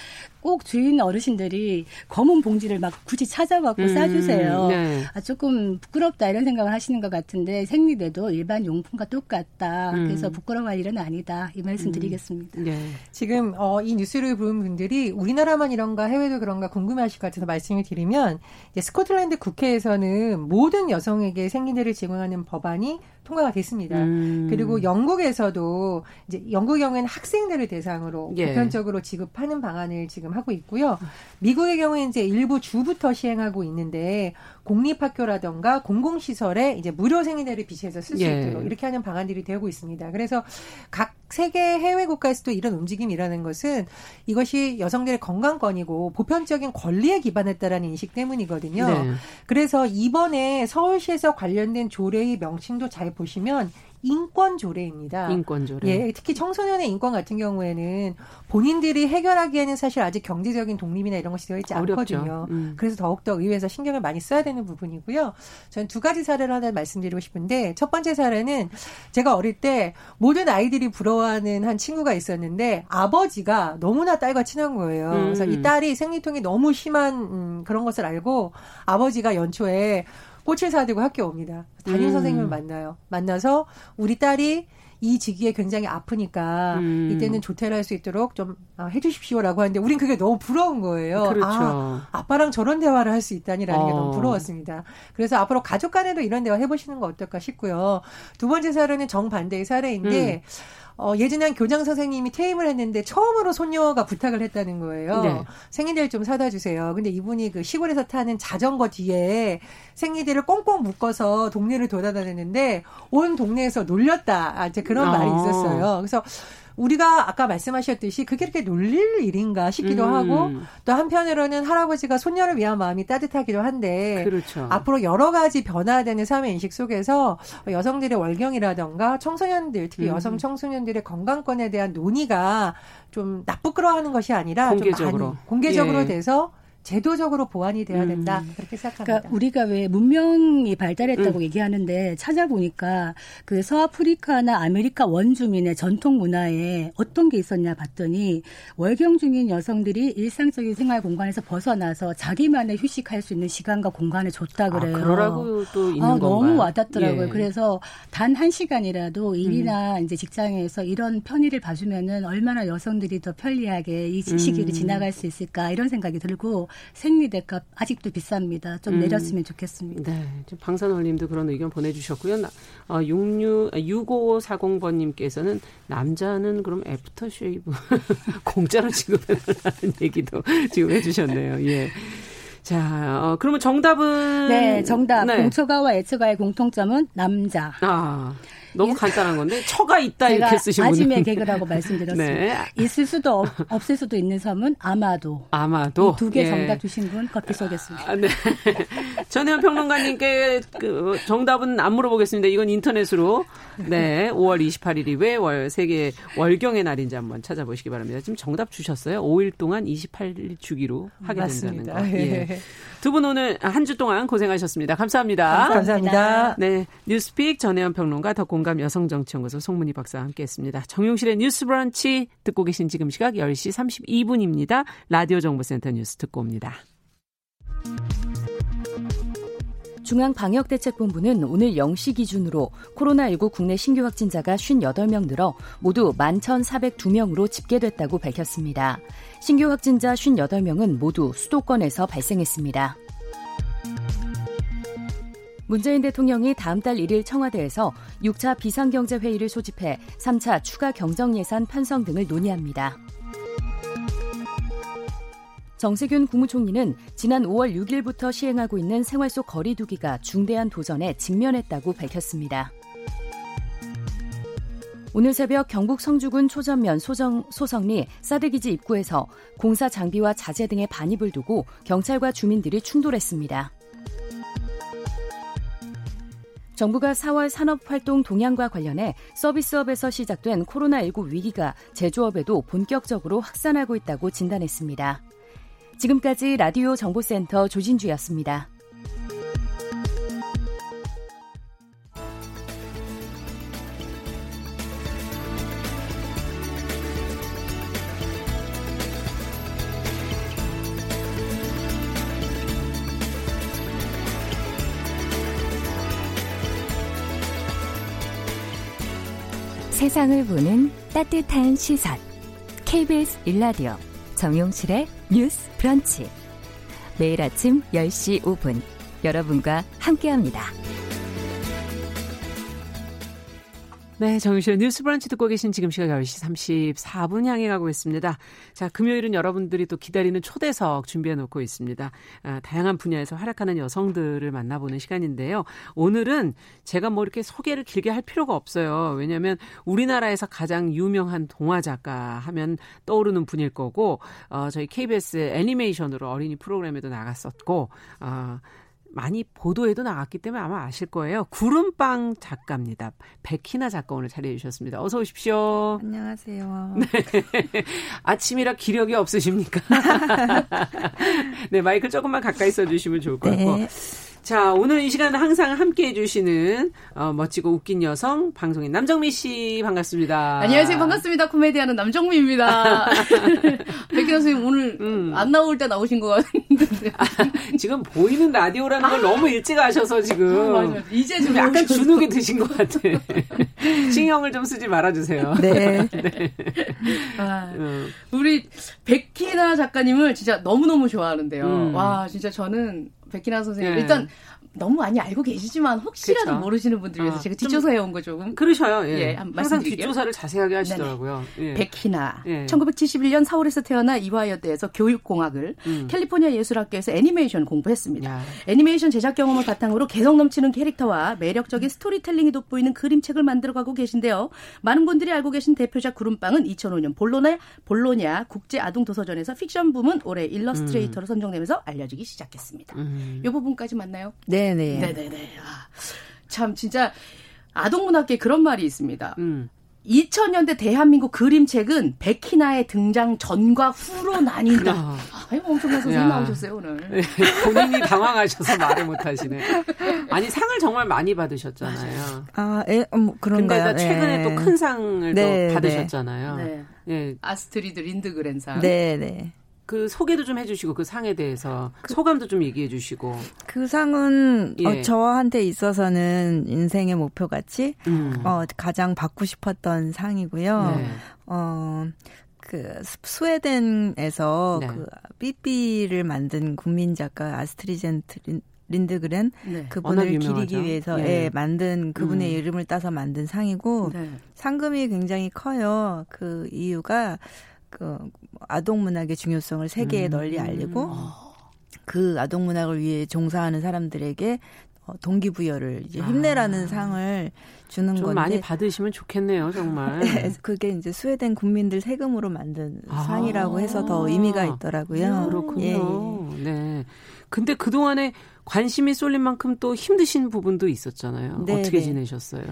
꼭 주인 어르신들이 검은 봉지를 막 굳이 찾아갖고 음, 싸주세요. 네. 아, 조금 부끄럽다 이런 생각을 하시는 것 같은데 생리대도 일반 용품과 똑같다. 음. 그래서 부끄러워할 일은 아니다. 이 말씀 음. 드리겠습니다. 네. 지금 어, 이 뉴스를 본 분들이 우리나라만 이런가 해외도 그런가 궁금해하실 것 같아서 말씀을 드리면 스코틀랜드 국회에서는 모든 여성에게 생리대를 제공하는 법안이 통과가 됐습니다. 음. 그리고 영국에서도 이제 영국 경우에는 학생들을 대상으로 예. 보편적으로 지급하는 방안을 지금 하고 있고요. 미국의 경우에 이제 일부 주부터 시행하고 있는데 공립학교라던가 공공시설에 이제 무료 생리대를 비치해서 쓸수 예. 있도록 이렇게 하는 방안들이 되고 있습니다. 그래서 각 세계 해외 국가에서도 이런 움직임이 일어나는 것은 이것이 여성들의 건강권이고 보편적인 권리에 기반했다라는 인식 때문이거든요. 네. 그래서 이번에 서울시에서 관련된 조례의 명칭도 잘 보시면 인권 조례입니다. 인권 조례. 예, 특히 청소년의 인권 같은 경우에는 본인들이 해결하기에는 사실 아직 경제적인 독립이나 이런 것이 되어 있지 어렵죠. 않거든요. 음. 그래서 더욱더 의회에서 신경을 많이 써야 되는 부분이고요. 저는 두 가지 사례를 하나 말씀드리고 싶은데 첫 번째 사례는 제가 어릴 때 모든 아이들이 부러워하는 한 친구가 있었는데 아버지가 너무나 딸과 친한 거예요. 음. 그래서 이 딸이 생리통이 너무 심한 음, 그런 것을 알고 아버지가 연초에 꽃을 사들고 학교 옵니다. 담임 음. 선생님을 만나요. 만나서 우리 딸이 이 지기에 굉장히 아프니까 음. 이때는 조퇴를 할 수 있도록 좀 아, 해주십시오라고 하는데 우린 그게 너무 부러운 거예요. 그렇죠. 아, 아빠랑 저런 대화를 할 수 있다니라는 어. 게 너무 어. 부러웠습니다. 그래서 앞으로 가족 간에도 이런 대화 해보시는 거 어떨까 싶고요. 두 번째 사례는 정반대의 사례인데 음. 어, 예전에 한 교장 선생님이 퇴임을 했는데 처음으로 손녀가 부탁을 했다는 거예요. 네. 생리대를 좀 사다 주세요. 근데 이분이 그 시골에서 타는 자전거 뒤에 생리대를 꽁꽁 묶어서 동네를 돌아다녔는데 온 동네에서 놀렸다. 아, 이제 그런 어. 말이 있었어요. 그래서 우리가 아까 말씀하셨듯이 그게 그렇게 놀릴 일인가 싶기도 음. 하고 또 한편으로는 할아버지가 손녀를 위한 마음이 따뜻하기도 한데 그렇죠. 앞으로 여러 가지 변화되는 사회 인식 속에서 여성들의 월경이라던가 청소년들 특히 음. 여성 청소년들의 건강권에 대한 논의가 좀 나쁘끄러워하는 것이 아니라 공개적으로 좀 많이 공개적으로 예. 돼서 제도적으로 보완이 돼야 된다 음. 그렇게 생각합니다. 그러니까 우리가 왜 문명이 발달했다고 음. 얘기하는데 찾아보니까 그 서아프리카나 아메리카 원주민의 전통 문화에 어떤 게 있었냐 봤더니 월경 중인 여성들이 일상적인 생활 공간에서 벗어나서 자기만의 휴식할 수 있는 시간과 공간을 줬다 아, 그래요. 아, 그러라고 또 있는 아, 건가요? 너무 와닿더라고요. 예. 그래서 단 한 시간이라도 일이나 음. 이제 직장에서 이런 편의를 봐주면은 얼마나 여성들이 더 편리하게 이 시기를 음. 지나갈 수 있을까 이런 생각이 들고 생리대값 아직도 비쌉니다. 좀 음. 내렸으면 좋겠습니다. 네. 방산올님도 그런 의견 보내주셨고요. 어, 66, 6540번님께서는 남자는 그럼 애프터 쉐이브 공짜로 지급해달라는 얘기도 지금 해주셨네요. 예. 자, 어, 그러면 정답은? 네, 정답. 네. 공처가와 애처가의 공통점은 남자. 아. 너무 간단한 건데 처가 있다 이렇게 쓰신 분은 아침에 개그라고 말씀드렸습니다. 네. 있을 수도 없, 없을 수도 있는 섬은 아마도. 아마도. 두개 예. 정답 주신 분 커피 쏘겠습니다. 아, 네. 전혜연 평론가님께 그 정답은 안 물어보겠습니다. 이건 인터넷으로 네 5월 28일이 왜 월 세계 월경의 날인지 한번 찾아보시기 바랍니다. 지금 정답 주셨어요. 5일 동안 28일 주기로 하게 맞습니다. 된다는 거. 예. 두 분 오늘 한 주 동안 고생하셨습니다. 감사합니다. 감사합니다. 감사합니다. 네 뉴스픽 전혜연 평론가 더 공감 여성정치연구소 송문희 박사와 함께 했습니다. 정용실의 뉴스 브런치 듣고 계신 지금 시각 10시 32분입니다. 라디오 정보센터 뉴스 듣고 옵니다. 중앙방역대책본부는 오늘 0시 기준으로 코로나19 국내 신규 확진자가 58명 늘어 모두 11,402명으로 집계됐다고 밝혔습니다. 신규 확진자 58명은 모두 수도권에서 발생했습니다. 문재인 대통령이 다음 달 1일 청와대에서 6차 비상경제회의를 소집해 3차 추가 경정예산 편성 등을 논의합니다. 정세균 국무총리는 지난 5월 6일부터 시행하고 있는 생활 속 거리두기가 중대한 도전에 직면했다고 밝혔습니다. 오늘 새벽 경북 성주군 초전면 소정, 소성리 사드기지 입구에서 공사 장비와 자재 등의 반입을 두고 경찰과 주민들이 충돌했습니다. 정부가 4월 산업활동 동향과 관련해 서비스업에서 시작된 코로나19 위기가 제조업에도 본격적으로 확산하고 있다고 진단했습니다. 지금까지 라디오 정보센터 조진주였습니다. 세상을 보는 따뜻한 시선. KBS 일라디오 정용실의 뉴스 브런치. 매일 아침 10시 5분 여러분과 함께합니다. 네, 정유실의 뉴스 브런치 듣고 계신 지금 시각 10시 34분 향해 가고 있습니다. 자, 금요일은 여러분들이 또 기다리는 초대석 준비해 놓고 있습니다. 아, 다양한 분야에서 활약하는 여성들을 만나보는 시간인데요. 오늘은 제가 뭐 이렇게 소개를 길게 할 필요가 없어요. 왜냐하면 우리나라에서 가장 유명한 동화 작가 하면 떠오르는 분일 거고, 어, 저희 KBS 애니메이션으로 어린이 프로그램에도 나갔었고, 어, 많이 보도에도 나왔기 때문에 아마 아실 거예요. 구름빵 작가입니다. 백희나 작가 오늘 자리해 주셨습니다. 어서 오십시오. 안녕하세요. 네. 아침이라 기력이 없으십니까? 네, 마이크 조금만 가까이 써 주시면 좋을 것 같고. 네. 자, 오늘 이 시간은 항상 함께 해주시는 어, 멋지고 웃긴 여성 방송인 남정미 씨 반갑습니다. 안녕하세요. 반갑습니다. 코미디하는 남정미입니다. 백기라 선생님 오늘 음. 안 나올 때 나오신 것 같은데. 아, 지금 보이는 라디오라는 걸 아. 너무 일찍 하셔서 지금. 아, 맞아요. 이제 좀 약간 주눅이 드신 것 같아. 신경을 좀 쓰지 말아주세요. 네. 네. 아, 음. 우리 백희나 작가님을 진짜 너무너무 좋아하는데요. 음. 와, 진짜 저는 백희나 선생님 네. 일단 너무 많이 알고 계시지만 혹시라도 그쵸. 모르시는 분들 위해서 아, 제가 뒷조사해 온 거 조금 그러셔요. 예. 예 항상 뒷조사를 자세하게 하시더라고요. 예. 백희나 예. 1971년 서울에서 태어나 이화여대에서 교육공학을 음. 캘리포니아 예술학교에서 애니메이션 공부했습니다. 야. 애니메이션 제작 경험을 바탕으로 개성 넘치는 캐릭터와 매력적인 스토리텔링이 돋보이는 그림책을 만들어가고 계신데요. 많은 분들이 알고 계신 대표작 구름빵은 2005년 볼로냐 볼로냐 국제 아동 도서전에서 픽션 부문 올해 일러스트레이터로 음. 선정되면서 알려지기 시작했습니다. 음. 이 부분까지 맞나요? 네. 네네. 네네네. 아, 참 진짜 아동문학계 그런 말이 있습니다. 음. 2000년대 대한민국 그림책은 백희나의 등장 전과 후로 나뉜다. 아, 아유, 엄청난 선생님 나오셨어요, 오늘. 네, 본인이 당황하셔서 말을 못하시네. 아니, 상을 정말 많이 받으셨잖아요. 아, 에, 어, 뭐, 그런가요? 그러니까 최근에 네. 또큰 상을 네, 또 받으셨잖아요. 네. 네. 아스트리드 린드그렌상. 네, 네. 그 소개도 좀 해주시고 그 상에 대해서 그, 소감도 좀 얘기해 주시고 그 상은 예. 어, 저한테 있어서는 인생의 목표 같이 음. 어, 가장 받고 싶었던 상이고요. 네. 어. 그 스웨덴에서 네. 그 삐삐를 만든 국민 작가 아스트리젠트 린드그렌 네. 그분을 기리기 위해서 예. 예, 만든 그분의 음. 이름을 따서 만든 상이고 네. 상금이 굉장히 커요. 그 이유가 그 아동 문학의 중요성을 세계에 음. 널리 알리고 그 아동 문학을 위해 종사하는 사람들에게 어, 동기부여를 이제 힘내라는 아. 상을 주는 좀 건데 많이 받으시면 좋겠네요, 정말. 네, 그게 이제 스웨덴 국민들 세금으로 만든 아. 상이라고 해서 더 의미가 있더라고요. 그렇군요. 예, 예. 네. 근데 그 동안에 관심이 쏠린 만큼 또 힘드신 부분도 있었잖아요. 네, 어떻게 네. 지내셨어요?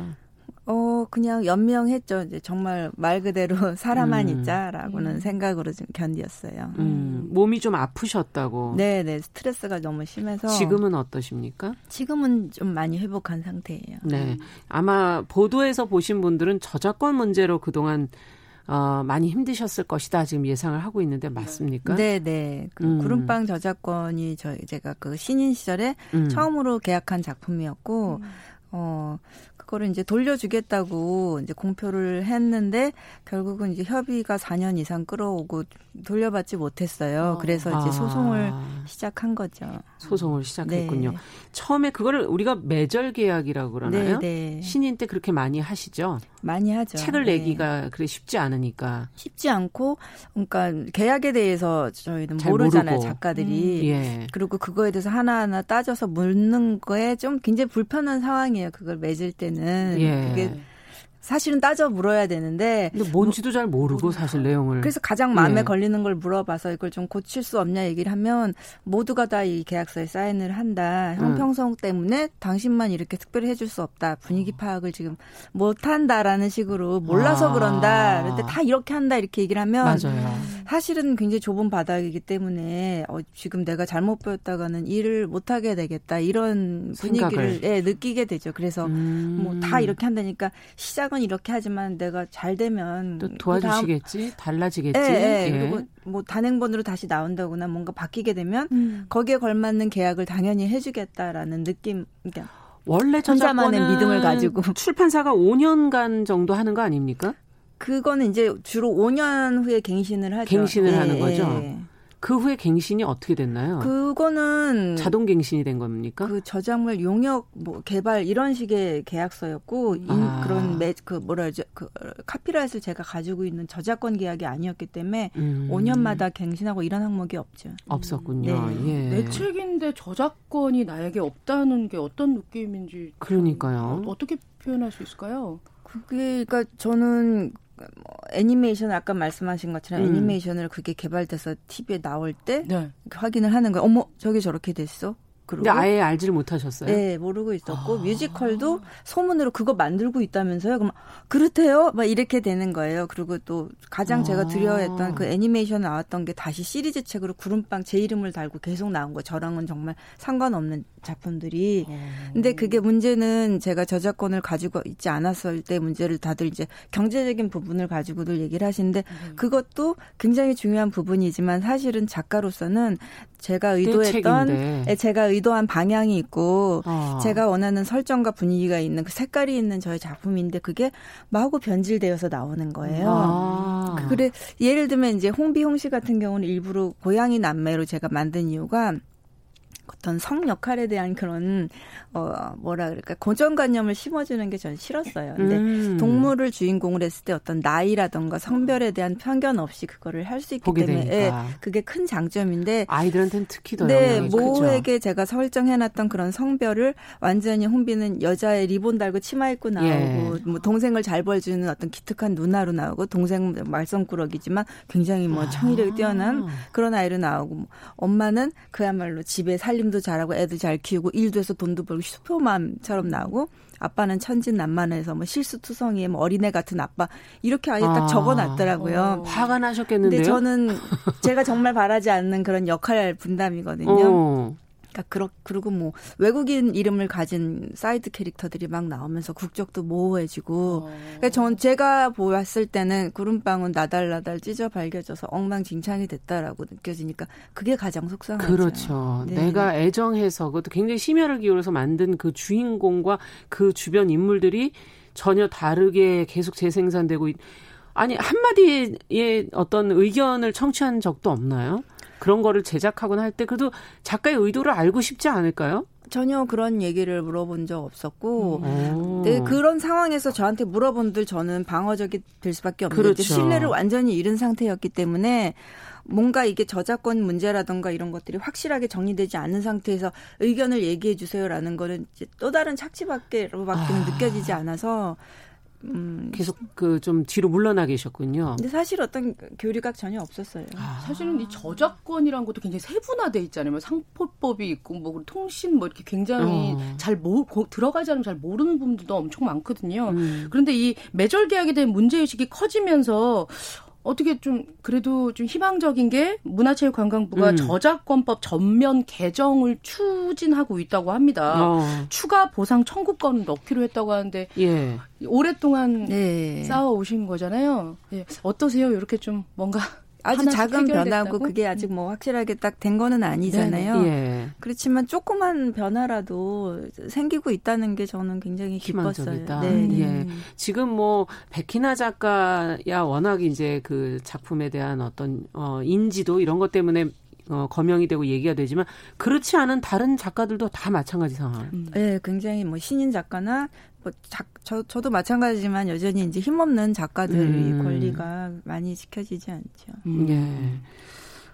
어, 그냥 연명했죠. 이제 정말 말 그대로 사람만 음. 있자라고는 음. 생각으로 좀 견디었어요. 음. 몸이 좀 아프셨다고. 네, 네. 스트레스가 너무 심해서. 지금은 어떠십니까? 지금은 좀 많이 회복한 상태예요. 네. 아마 보도에서 보신 분들은 저작권 문제로 그동안 어, 많이 힘드셨을 것이다 지금 예상을 하고 있는데 맞습니까? 네, 네. 그 음. 구름빵 저작권이 저 제가 그 신인 시절에 음. 처음으로 계약한 작품이었고 음. 어 그거를 이제 돌려주겠다고 이제 공표를 했는데 결국은 이제 협의가 4년 이상 끌어오고 돌려받지 못했어요. 어. 그래서 이제 아. 소송을 시작한 거죠. 소송을 시작했군요. 네. 처음에 그거를 우리가 매절 계약이라고 그러나요? 네, 네. 신인 때 그렇게 많이 하시죠? 많이 하죠. 책을 네. 내기가 그래 쉽지 않으니까. 쉽지 않고 그러니까 계약에 대해서 저희는 모르잖아요, 모르고. 작가들이. 음, 예. 그리고 그거에 대해서 하나하나 따져서 묻는 거에 좀 굉장히 불편한 상황이에요. 그걸 맺을 때는. 예. 그게 사실은 따져 물어야 되는데 근데 뭔지도 잘 모르고 사실 내용을 그래서 가장 마음에 예. 걸리는 걸 물어봐서 이걸 좀 고칠 수 없냐 얘기를 하면 모두가 다 이 계약서에 사인을 한다 형평성 음. 때문에 당신만 이렇게 특별히 해줄 수 없다 분위기 파악을 지금 못한다라는 식으로 몰라서 아. 그런다 그런데 다 이렇게 한다 이렇게 얘기를 하면 맞아요. 사실은 굉장히 좁은 바닥이기 때문에 어, 지금 내가 잘못 보였다가는 일을 못하게 되겠다 이런 분위기를 예, 느끼게 되죠 그래서 음. 뭐다 이렇게 한다니까 시작 시작은 이렇게 하지만 내가 잘 되면 또 도와주시겠지, 다음, 달라지겠지. 예, 예. 예. 그리고 뭐 단행본으로 다시 나온다거나 뭔가 바뀌게 되면 음. 거기에 걸맞는 계약을 당연히 해주겠다라는 느낌. 그러니까 원래 저자만의 믿음을 가지고 출판사가 5년간 정도 하는 거 아닙니까? 그거는 이제 주로 5년 후에 갱신을 하죠. 갱신을 예, 하는 거죠. 예. 그 후에 갱신이 어떻게 됐나요? 그거는 자동 갱신이 된 겁니까? 그 저작물 용역 뭐 개발 이런 식의 계약서였고 아. 그런 매, 그 뭐라 그러죠? 그 카피라이트를 제가 가지고 있는 저작권 계약이 아니었기 때문에 음. 5년마다 갱신하고 이런 항목이 없죠. 없었군요. 네. 예. 내 책인데 저작권이 나에게 없다는 게 어떤 느낌인지 그러니까요. 어떻게 표현할 수 있을까요? 그게 그러니까 저는 뭐 애니메이션 아까 말씀하신 것처럼 음. 애니메이션을 그게 개발돼서 TV에 나올 때 네. 확인을 하는 거예요. 어머 저게 저렇게 됐어. 그리고 아예 알지를 못하셨어요? 네, 모르고 있었고 아. 뮤지컬도 소문으로 그거 만들고 있다면서요? 그럼 그렇대요? 막 이렇게 되는 거예요. 그리고 또 가장 아. 제가 두려워했던 그 애니메이션 나왔던 게 다시 시리즈 책으로 구름빵 제 이름을 달고 계속 나온 거. 저랑은 정말 상관없는 작품들이. 어. 근데 그게 문제는 제가 저작권을 가지고 있지 않았을 때 문제를 다들 이제 경제적인 부분을 가지고들 얘기를 하시는데 음. 그것도 굉장히 중요한 부분이지만 사실은 작가로서는 제가 의도했던 네, 제가 의도한 방향이 있고 어. 제가 원하는 설정과 분위기가 있는 그 색깔이 있는 저의 작품인데 그게 마구 변질되어서 나오는 거예요. 아. 그래 예를 들면 이제 홍비홍 씨 같은 경우는 일부러 고양이 남매로 제가 만든 이유가 어떤 성 역할에 대한 그런 어 뭐라 그럴까 고정관념을 심어주는 게 전 싫었어요. 근데 음. 동물을 주인공으로 했을 때 어떤 나이라던가 성별에 대한 편견 없이 그거를 할 수 있기 때문에 예, 그게 큰 장점인데 아이들한테는 특히 더 네, 모에게 제가 설정해놨던 그런 성별을 완전히 홍비는 여자의 리본 달고 치마 입고 나오고 예. 뭐 동생을 잘 벌주는 어떤 기특한 누나로 나오고 동생 말썽꾸러기지만 굉장히 뭐 청이력이 뛰어난 그런 아이로 나오고 뭐 엄마는 그야말로 집에 살림 도 잘하고 애도 잘 키우고 일도 해서 돈도 벌고 슈퍼맘처럼 나오고 아빠는 천진난만해서 뭐 실수투성이에 뭐 어린애 같은 아빠 이렇게 아예 딱 아. 적어놨더라고요. 어, 화가 나셨겠는데요. 근데 저는 제가 정말 바라지 않는 그런 역할 분담이거든요. 어. 그러니까 그러, 그리고 뭐 외국인 이름을 가진 사이드 캐릭터들이 막 나오면서 국적도 모호해지고. 어. 그러니까 전 제가 보았을 때는 구름빵은 나달나달 찢어발겨져서 엉망진창이 됐다라고 느껴지니까 그게 가장 속상하죠. 그렇죠. 네. 내가 애정해서 그것도 굉장히 심혈을 기울여서 만든 그 주인공과 그 주변 인물들이 전혀 다르게 계속 재생산되고 있, 아니 한마디의 어떤 의견을 청취한 적도 없나요? 그런 거를 제작하거나 할 때 그래도 작가의 의도를 알고 싶지 않을까요? 전혀 그런 얘기를 물어본 적 없었고 음. 네, 그런 상황에서 저한테 물어본들 저는 방어적이 될 수밖에 없는데 그렇죠. 신뢰를 완전히 잃은 상태였기 때문에 뭔가 이게 저작권 문제라던가 이런 것들이 확실하게 정리되지 않은 상태에서 의견을 얘기해 주세요라는 거는 이제 또 다른 착취밖에로밖에 아. 느껴지지 않아서 음. 계속 그 좀 뒤로 물러나 계셨군요. 근데 사실 어떤 교류가 전혀 없었어요. 아. 사실은 이 저작권이라는 것도 굉장히 세분화돼 있잖아요. 뭐 상포법이 있고 뭐 통신 뭐 이렇게 굉장히 어. 잘 모, 들어가지 않으면 잘 모르는 부분들도 엄청 많거든요. 음. 그런데 이 매절 계약에 대한 문제 의식이 커지면서 어떻게 좀 그래도 좀 희망적인 게 문화체육관광부가 음. 저작권법 전면 개정을 추진하고 있다고 합니다. 어. 추가 보상 청구권을 넣기로 했다고 하는데 예. 오랫동안 네. 쌓아 오신 거잖아요. 예. 어떠세요? 이렇게 좀 뭔가 아주 작은 변화고 그게 아직 뭐 확실하게 딱 된 거는 아니잖아요. 예. 그렇지만 조그만 변화라도 생기고 있다는 게 저는 굉장히 기뻤어요. 네. 예. 지금 뭐 백희나 작가야 워낙 이제 그 작품에 대한 어떤 어 인지도 이런 것 때문에 어, 거명이 되고 얘기가 되지만 그렇지 않은 다른 작가들도 다 마찬가지 상황. 음. 네, 굉장히 뭐 신인 작가나 뭐 작, 저, 저도 마찬가지지만 여전히 이제 힘없는 작가들의 음. 권리가 많이 지켜지지 않죠. 음. 예.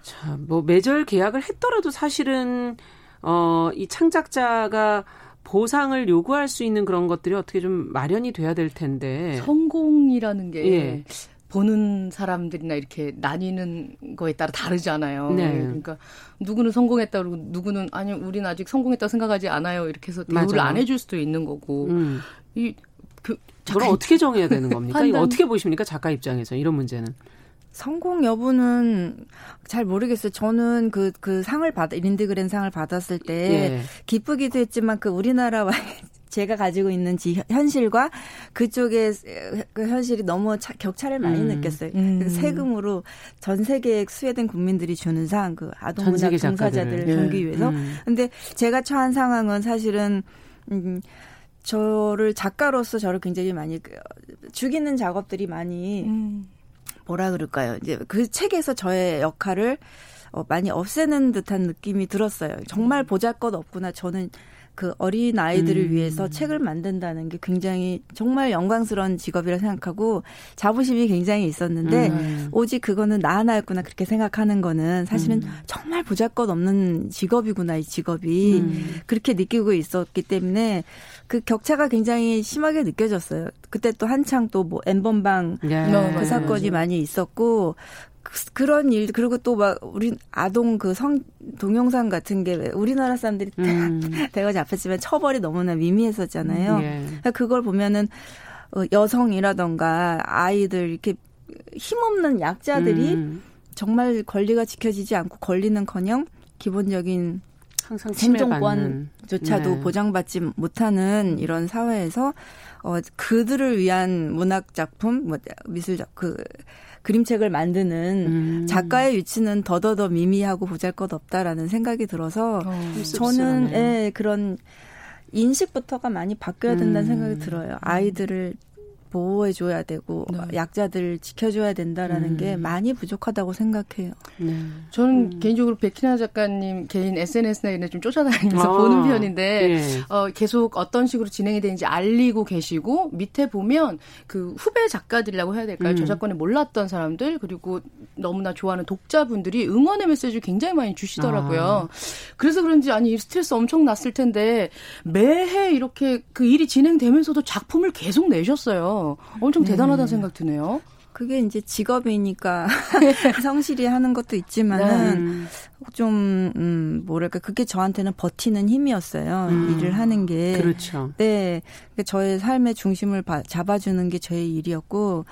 자, 뭐 매절 계약을 했더라도 사실은 어, 이 창작자가 보상을 요구할 수 있는 그런 것들이 어떻게 좀 마련이 돼야 될 텐데. 성공이라는 게 예. 보는 사람들이나 이렇게 나뉘는 거에 따라 다르잖아요. 네. 그러니까 누구는 성공했다 그러고 누구는 아니 우리는 아직 성공했다 생각하지 않아요. 이렇게 해서 대우를 안 해줄 수도 있는 거고 음. 이 그, 그걸 어떻게 정해야 되는 겁니까? 판단... 이거 어떻게 보십니까? 작가 입장에서 이런 문제는. 성공 여부는 잘 모르겠어요. 저는 그, 그 상을 받, 린드그랜 상을 받았을 때 예. 기쁘기도 했지만 그 우리나라와 제가 가지고 있는 지, 현실과 그쪽의 그 현실이 너무 차, 격차를 많이 음. 느꼈어요. 음. 그 세금으로 전 세계 스웨덴 국민들이 주는 상, 그 아동문학 종사자들을 예. 위해서. 음. 근데 제가 처한 상황은 사실은 음, 저를 작가로서 저를 굉장히 많이 그, 죽이는 작업들이 많이 음. 뭐라 그럴까요? 이제 그 책에서 저의 역할을 어, 많이 없애는 듯한 느낌이 들었어요. 정말 음. 보잘 것 없구나. 저는 그 어린 아이들을 음. 위해서 책을 만든다는 게 굉장히 정말 영광스러운 직업이라 생각하고 자부심이 굉장히 있었는데 음. 오직 그거는 나 하나였구나 그렇게 생각하는 거는 사실은 음. 정말 보잘것 없는 직업이구나 이 직업이 음. 그렇게 느끼고 있었기 때문에 그 격차가 굉장히 심하게 느껴졌어요. 그때 또 한창 또 뭐 엠번방 예. 그 사건이 많이 있었고 그, 런 일, 그리고 또 막, 우리 아동 그 성, 동영상 같은 게 우리나라 사람들이 음. 대거 잡혔지만 처벌이 너무나 미미했었잖아요. 음, 예. 그러니까 그걸 보면은 어, 여성이라던가 아이들 이렇게 힘없는 약자들이 음. 정말 권리가 지켜지지 않고 권리는커녕 기본적인 항상 생존권조차도 네. 보장받지 못하는 이런 사회에서 어 그들을 위한 문학 작품, 뭐 미술 그 그림책을 만드는 음. 작가의 위치는 더더더 미미하고 보잘것없다라는 생각이 들어서 어, 저는 예, 그런 인식부터가 많이 바뀌어야 된다는 음. 생각이 들어요. 아이들을 보호해줘야 되고 네. 약자들 지켜줘야 된다라는 음. 게 많이 부족하다고 생각해요. 네. 저는 음. 개인적으로 백희나 작가님 개인 SNS나 이런 좀 쫓아다니면서 아. 보는 편인데 예. 어, 계속 어떤 식으로 진행이 되는지 알리고 계시고 밑에 보면 그 후배 작가들이라고 해야 될까요? 음. 저작권을 몰랐던 사람들 그리고 너무나 좋아하는 독자분들이 응원의 메시지를 굉장히 많이 주시더라고요. 아. 그래서 그런지 아니 스트레스 엄청 났을 텐데 매해 이렇게 그 일이 진행되면서도 작품을 계속 내셨어요. 엄청 네. 대단하다는 생각 드네요. 그게 이제 직업이니까 성실히 하는 것도 있지만은 네. 좀, 음, 뭐랄까, 그게 저한테는 버티는 힘이었어요. 음. 일을 하는 게. 그렇죠. 네. 저의 삶의 중심을 잡아주는 게 저의 일이었고,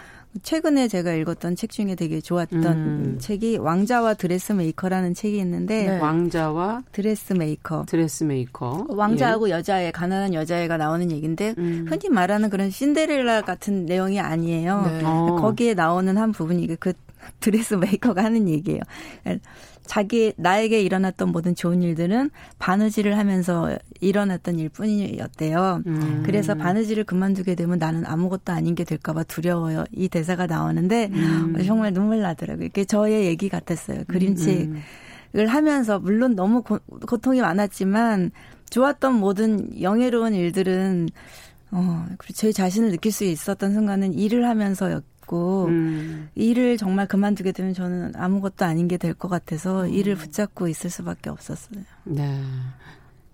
최근에 제가 읽었던 책 중에 되게 좋았던 음. 책이 왕자와 드레스메이커라는 책이 있는데 네. 왕자와 드레스메이커 드레스메이커 왕자하고 예. 여자애 가난한 여자애가 나오는 얘기인데 음. 흔히 말하는 그런 신데렐라 같은 내용이 아니에요. 네. 어. 거기에 나오는 한 부분이 그 드레스메이커가 하는 얘기예요. 자기 나에게 일어났던 모든 좋은 일들은 바느질을 하면서 일어났던 일뿐이었대요. 음. 그래서 바느질을 그만두게 되면 나는 아무것도 아닌 게 될까봐 두려워요. 이 대사가 나오는데 음. 정말 눈물 나더라고요. 이게 저의 얘기 같았어요. 그림책을 음. 하면서 물론 너무 고, 고통이 많았지만 좋았던 모든 영예로운 일들은 어, 그리고 제 자신을 느낄 수 있었던 순간은 일을 하면서 였 있고 음. 일을 정말 그만두게 되면 저는 아무것도 아닌 게 될 것 같아서 음. 일을 붙잡고 있을 수밖에 없었어요. 네.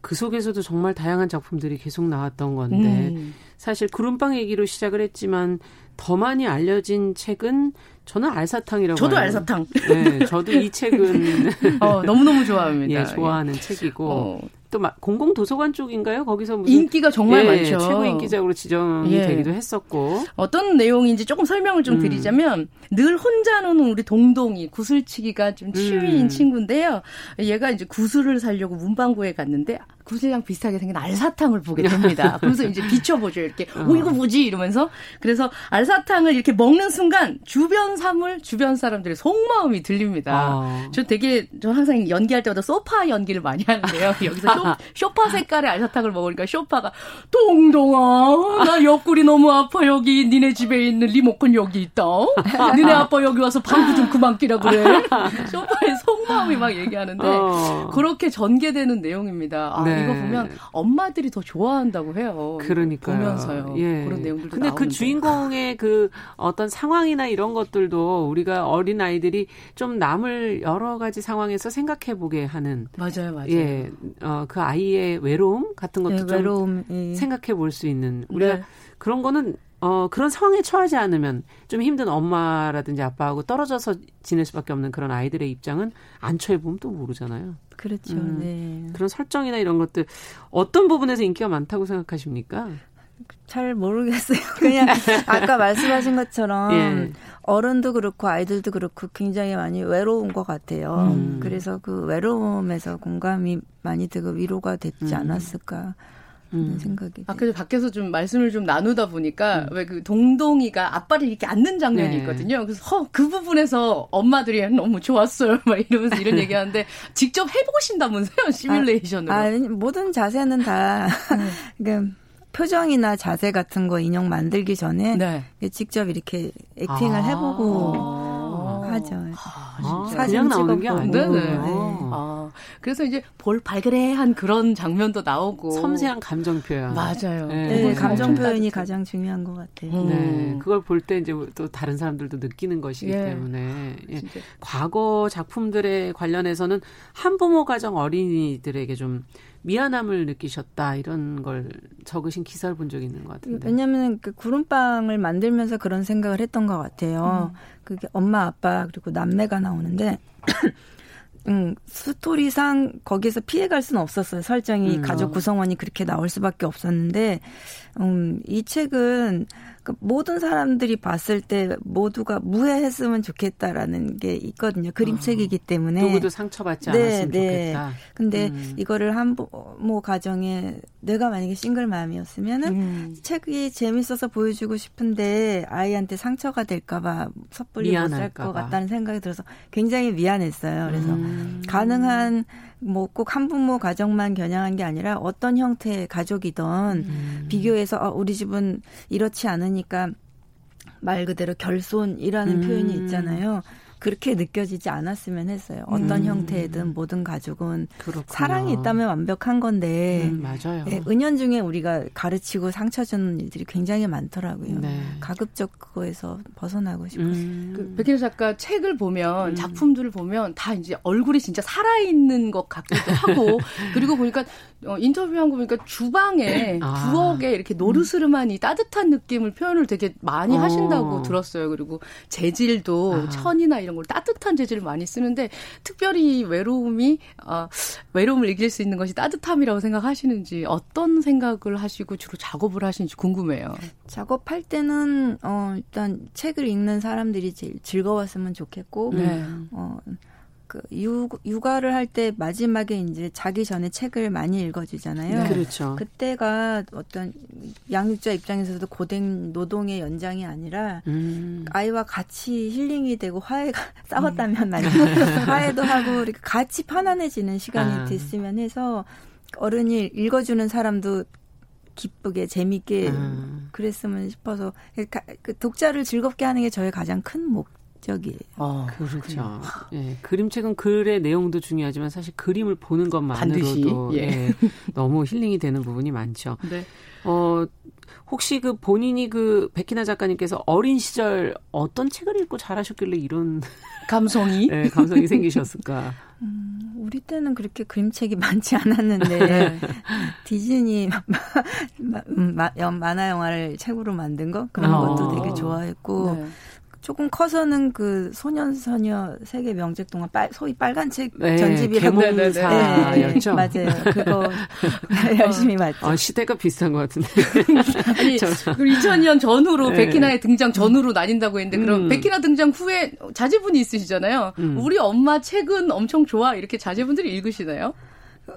그 속에서도 정말 다양한 작품들이 계속 나왔던 건데 음. 사실 구름빵 얘기로 시작을 했지만 더 많이 알려진 책은 저는 알사탕이라고 저도 봐요. 알사탕. 네, 저도 이 책은 어, 너무너무 좋아합니다. 예, 좋아하는 예. 책이고 어. 또 공공 도서관 쪽인가요? 거기서 무슨 인기가 정말 예, 많죠. 최고 인기작으로 지정이 예. 되기도 했었고 어떤 내용인지 조금 설명을 좀 음. 드리자면 늘 혼자 노는 우리 동동이 구슬치기가 좀 취미인 음. 친구인데요. 얘가 이제 구슬을 살려고 문방구에 갔는데 구슬이랑 비슷하게 생긴 알사탕을 보게 됩니다. 그래서 이제 비춰보죠. 이렇게 어. 어 이거 뭐지 이러면서 그래서 알사탕을 이렇게 먹는 순간 주변 사물, 주변 사람들의 속마음이 들립니다. 어. 저 되게 저 항상 연기할 때마다 소파 연기를 많이 하는데요. 여기서 쇼, 파 색깔의 알사탕을 먹으니까 쇼파가 동동아 나 옆구리 너무 아파 여기 니네 집에 있는 리모컨 여기 있다. 니네 아빠 여기 와서 방구 좀 그만 끼라 그래. 쇼파의 속마음이 막 얘기하는데 어. 그렇게 전개되는 내용입니다. 아, 네. 이거 보면 엄마들이 더 좋아한다고 해요. 그러니까 보면서요. 예. 그런 내용들도 근데 나오는데. 그 주인공의 그 어떤 상황이나 이런 것들도 우리가 어린 아이들이 좀 남을 여러 가지 상황에서 생각해 보게 하는 맞아요, 맞아요. 예, 어, 그 아이의 외로움 같은 것도 네, 좀 외로움, 예. 생각해 볼 수 있는 우리가 네. 그런 거는 어, 그런 상황에 처하지 않으면 좀 힘든 엄마라든지 아빠하고 떨어져서 지낼 수밖에 없는 그런 아이들의 입장은 안 처해보면 또 모르잖아요. 그렇죠. 음, 네. 그런 설정이나 이런 것들 어떤 부분에서 인기가 많다고 생각하십니까? 잘 모르겠어요. 그냥 아까 말씀하신 것처럼 예. 어른도 그렇고 아이들도 그렇고 굉장히 많이 외로운 것 같아요. 음. 그래서 그 외로움에서 공감이 많이 되고 위로가 됐지 음. 않았을까. 음. 생각이. 아, 그래서 밖에서 좀 말씀을 좀 나누다 보니까 음. 왜그 동동이가 아빠를 이렇게 안는 장면이 네. 있거든요. 그래서 허, 그 부분에서 엄마들이 너무 좋았어요. 막 이러면서 이런 얘기 하는데 직접 해보신다면서요? 시뮬레이션으로. 아, 아 모든 자세는 다. 그 표정이나 자세 같은 거 인형 만들기 전에 네. 직접 이렇게 액팅을 아. 해보고 하죠. 아, 아, 사진 나오는 게 아니고. 네네. 아, 그래서 이제 볼 발그레한 그런 장면도 나오고 섬세한 감정 표현. 맞아요. 네, 네 감정 표현이 가장 중요한 것 같아요. 음. 네, 그걸 볼 때 이제 또 다른 사람들도 느끼는 것이기 예. 때문에 예. 과거 작품들에 관련해서는 한부모 가정 어린이들에게 좀 미안함을 느끼셨다 이런 걸 적으신 기사를 본 적이 있는 것 같은데. 왜냐하면 그 구름빵을 만들면서 그런 생각을 했던 것 같아요. 음. 그게 엄마 아빠 그리고 남매가 나오는데. 음, 스토리상 거기서 피해갈 수는 없었어요. 설정이 음. 가족 구성원이 그렇게 나올 수밖에 없었는데, 음, 이 책은 그 모든 사람들이 봤을 때 모두가 무해했으면 좋겠다라는 게 있거든요. 그림책이기 아, 때문에 누구도 상처받지 네, 않았으면 네. 좋겠다. 근데 음. 이거를 한모 가정에 내가 만약에 싱글맘이었으면은 음. 책이 재밌어서 보여주고 싶은데 아이한테 상처가 될까봐 섣불리 못 살 것 같다는 생각이 들어서 굉장히 미안했어요. 그래서 음. 가능한 뭐 꼭 한부모 가정만 겨냥한 게 아니라 어떤 형태의 가족이든 음. 비교해서 어, 우리 집은 이렇지 않으니까 말 그대로 결손이라는 음. 표현이 있잖아요. 그렇게 느껴지지 않았으면 했어요. 어떤 음. 형태든 모든 가족은 그렇구나. 사랑이 있다면 완벽한 건데 음, 맞아요. 네, 은연중에 우리가 가르치고 상처 주는 일들이 굉장히 많더라고요. 네. 가급적 그거에서 벗어나고 싶어요. 음. 그 백현 작가 책을 보면 음. 작품들을 보면 다 이제 얼굴이 진짜 살아있는 것 같기도 하고 그리고 보니까 어, 인터뷰한 거 보니까 주방에 아. 부엌에 이렇게 노르스름하니 따뜻한 느낌을 표현을 되게 많이 어. 하신다고 들었어요. 그리고 재질도 아. 천이나 이런 이런 걸 따뜻한 재질을 많이 쓰는데 특별히 외로움이 어, 외로움을 이길 수 있는 것이 따뜻함이라고 생각하시는지 어떤 생각을 하시고 주로 작업을 하시는지 궁금해요. 작업할 때는 어 일단 책을 읽는 사람들이 제일 즐거웠으면 좋겠고 네. 어 그 육, 육아를 할 때 마지막에 이제 자기 전에 책을 많이 읽어주잖아요. 네. 그렇죠. 그때가 어떤 양육자 입장에서도 고된 노동의 연장이 아니라 음. 아이와 같이 힐링이 되고 화해가 싸웠다면 음. 말이죠. 화해도 하고 이렇게 같이 편안해지는 시간이 아. 됐으면 해서 어른이 읽어주는 사람도 기쁘게 재밌게 아. 그랬으면 싶어서 그 독자를 즐겁게 하는 게 저의 가장 큰 목. 적이에요. 아, 그렇죠. 예, 그림책은 글의 내용도 중요하지만 사실 그림을 보는 것만으로도 예. 예, 너무 힐링이 되는 부분이 많죠. 네. 어, 혹시 그 본인이 그 백희나 작가님께서 어린 시절 어떤 책을 읽고 자라셨길래 이런 감성이 네, 감성이 생기셨을까? 음, 우리 때는 그렇게 그림책이 많지 않았는데 네. 디즈니 만화 영화를 책으로 만든 거 그런 어. 것도 되게 좋아했고 네. 조금 커서는 그 소년 소녀 세계 명작 동안 빨, 소위 빨간 책 네, 전집이라고 개몽사였죠. 네, 네, 맞아요. 그거 열심히 봤죠. 아, 시대가 비슷한 것 같은데. 아니, 2000년 전후로 네. 베키나의 등장 전후로 나뉜다고 했는데 그럼 음. 베키나 등장 후에 자제분이 있으시잖아요. 음. 우리 엄마 책은 엄청 좋아 이렇게 자제분들이 읽으시나요?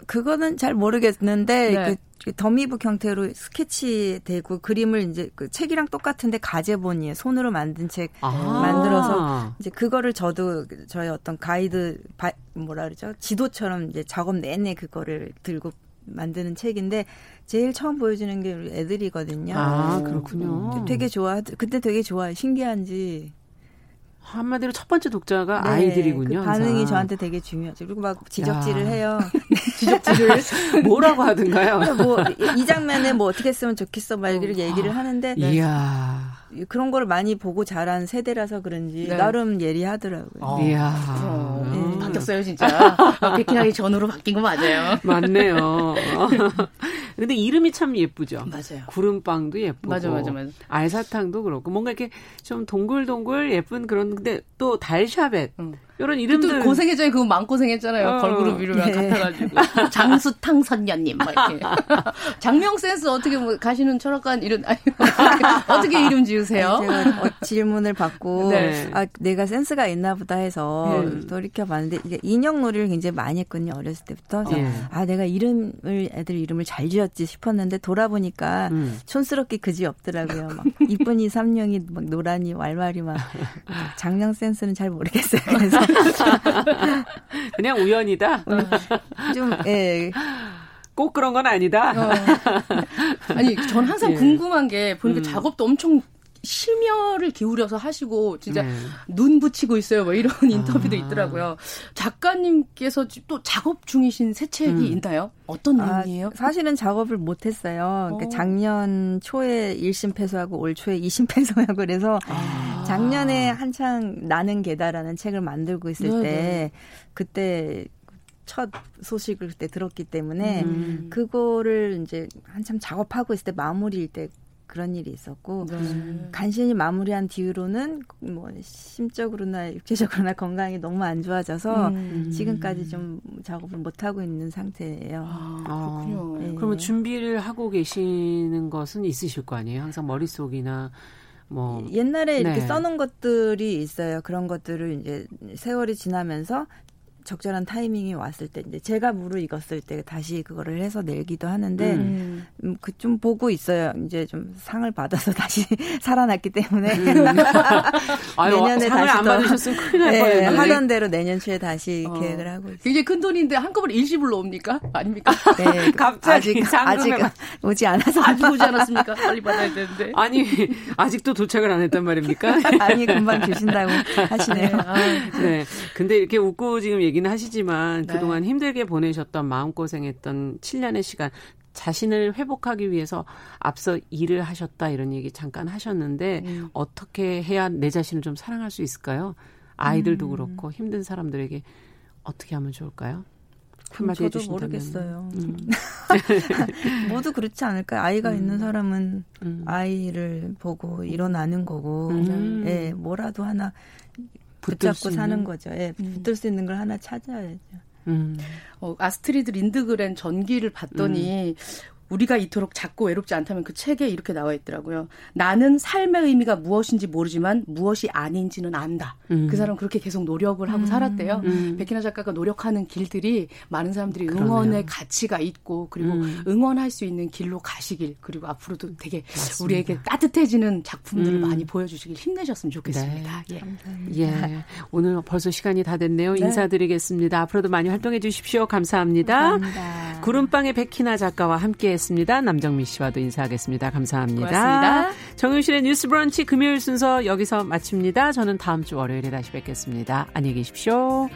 그거는 잘 모르겠는데 네. 그 더미북 형태로 스케치되고 그림을 이제 그 책이랑 똑같은데 가제본이에요. 손으로 만든 책 아. 만들어서 이제 그거를 저도 저희 어떤 가이드 바, 뭐라 그러죠? 지도처럼 이제 작업 내내 그거를 들고 만드는 책인데 제일 처음 보여주는 게 애들이거든요. 아, 그렇군요. 되게 좋아. 그때 되게 좋아요. 신기한지. 한마디로 첫 번째 독자가 네, 아이들이군요. 그 반응이 항상. 저한테 되게 중요하죠. 그리고 막 지적질을 야. 해요. 지적질을 뭐라고 하든가요? 이 장면에 뭐 어떻게 했으면 좋겠어 막 얘기를 얘기를 하는데 이야. 그런 걸 많이 보고 자란 세대라서 그런지 네. 나름 예리하더라고요. 어. 이야. 어, 네. 바뀌었어요 진짜. 백희나기 전으로 바뀐 거 맞아요. 맞네요. 근데 이름이 참 예쁘죠. 맞아요. 구름빵도 예쁘고. 맞아, 맞아, 맞아. 알사탕도 그렇고 뭔가 이렇게 좀 동글동글 예쁜 그런 근데 또 달샤벳. 응. 이런 이름들 고생했잖아요. 그거 마음고생했잖아요. 어. 걸그룹 이름이랑 네. 같아가지고 장수탕 선녀님 막 이렇게 장명 센스 어떻게 뭐 가시는 철학관 이런 아니, 어떻게 이름 지으세요? 제가 어, 질문을 받고 네. 아 내가 센스가 있나 보다 해서 네. 돌이켜 봤는데 이게 인형놀이를 굉장히 많이 했거든요. 어렸을 때부터 네. 아 내가 이름을 애들 이름을 잘 지었지 싶었는데 돌아보니까 음. 촌스럽게 그지 없더라고요. 막 이쁜이 삼룡이 막 노란이 왈왈이 막 장명 센스는 잘 모르겠어요. 그래서 그냥 우연이다. 좀 예. 꼭 그런 건 아니다. 어. 아니, 전 항상 예. 궁금한 게 보니까 음. 작업도 엄청 심혈을 기울여서 하시고 진짜 네. 눈 붙이고 있어요. 뭐 이런 인터뷰도 아. 있더라고요. 작가님께서 또 작업 중이신 새 책이 음. 있나요? 어떤 아, 내용이에요? 아, 사실은 작업을 못 했어요. 그러니까 어. 작년 초에 1심 패소하고 올 초에 2심 패소하고 그래서 아. 작년에 한창 나는 개다라는 책을 만들고 있을 네네. 때 네. 그때 첫 소식을 그때 들었기 때문에 음. 그거를 이제 한참 작업하고 있을 때 마무리일 때 그런 일이 있었고 네. 간신히 마무리한 뒤로는 뭐 심적으로나 육체적으로나 건강이 너무 안 좋아져서 음. 지금까지 좀 작업을 못 하고 있는 상태예요. 아, 그렇군요. 아, 네. 그러면 준비를 하고 계시는 것은 있으실 거 아니에요? 항상 머릿속이나 뭐 옛날에 이렇게 네. 써놓은 것들이 있어요. 그런 것들을 이제 세월이 지나면서 적절한 타이밍이 왔을 때 이제 제가 무르익었을 때 다시 그거를 해서 내기도 하는데 음. 음, 그 좀 보고 있어요. 이제 좀 상을 받아서 다시 살아났기 때문에 음. 아유, 내년에 상을 다시 안 받으셨으면 큰일 날 네, 뻔했네. 하던 대로 내년 초에 다시 어. 계획을 하고 있어요. 굉장히 큰 돈인데 한꺼번에 일시불로 옵니까? 아닙니까? 네, 갑자기 아직, 아직 오지 않아서 아직 오지 않았습니까? 빨리 받아야 되는데. 아니 아직도 도착을 안 했단 말입니까? 아니 금방 주신다고 하시네요. 네, 근데 이렇게 웃고 지금 얘기 얘기는 하시지만 네. 그동안 힘들게 보내셨던 마음고생했던 7년의 시간 자신을 회복하기 위해서 앞서 일을 하셨다 이런 얘기 잠깐 하셨는데 음. 어떻게 해야 내 자신을 좀 사랑할 수 있을까요? 아이들도 음. 그렇고 힘든 사람들에게 어떻게 하면 좋을까요? 한마디 저도 해주신다면. 모르겠어요. 음. 모두 그렇지 않을까요? 아이가 음. 있는 사람은 음. 아이를 보고 일어나는 거고, 음. 예, 뭐라도 하나 붙잡고 사는 거죠. 예, 음. 붙을 수 있는 걸 하나 찾아야죠. 음. 어, 아스트리드 린드그렌 전기를 봤더니 음. 우리가 이토록 작고 외롭지 않다면 그 책에 이렇게 나와 있더라고요. 나는 삶의 의미가 무엇인지 모르지만 무엇이 아닌지는 안다. 음. 그 사람 그렇게 계속 노력을 하고 음. 살았대요. 음. 백희나 작가가 노력하는 길들이 많은 사람들이 그러네요. 응원의 가치가 있고 그리고 음. 응원할 수 있는 길로 가시길 그리고 앞으로도 되게 맞습니다. 우리에게 따뜻해지는 작품들을 음. 많이 보여주시길 힘내셨으면 좋겠습니다. 네. 예. 예. 오늘 벌써 시간이 다 됐네요. 네. 인사드리겠습니다. 앞으로도 많이 활동해 주십시오. 감사합니다. 감사합니다. 구름빵의 백희나 작가와 함께 했습니다. 남정미 씨와도 인사하겠습니다. 감사합니다. 고맙습니다. 정윤실의 뉴스 브런치 금요일 순서 여기서 마칩니다. 저는 다음 주 월요일에 다시 뵙겠습니다. 안녕히 계십시오.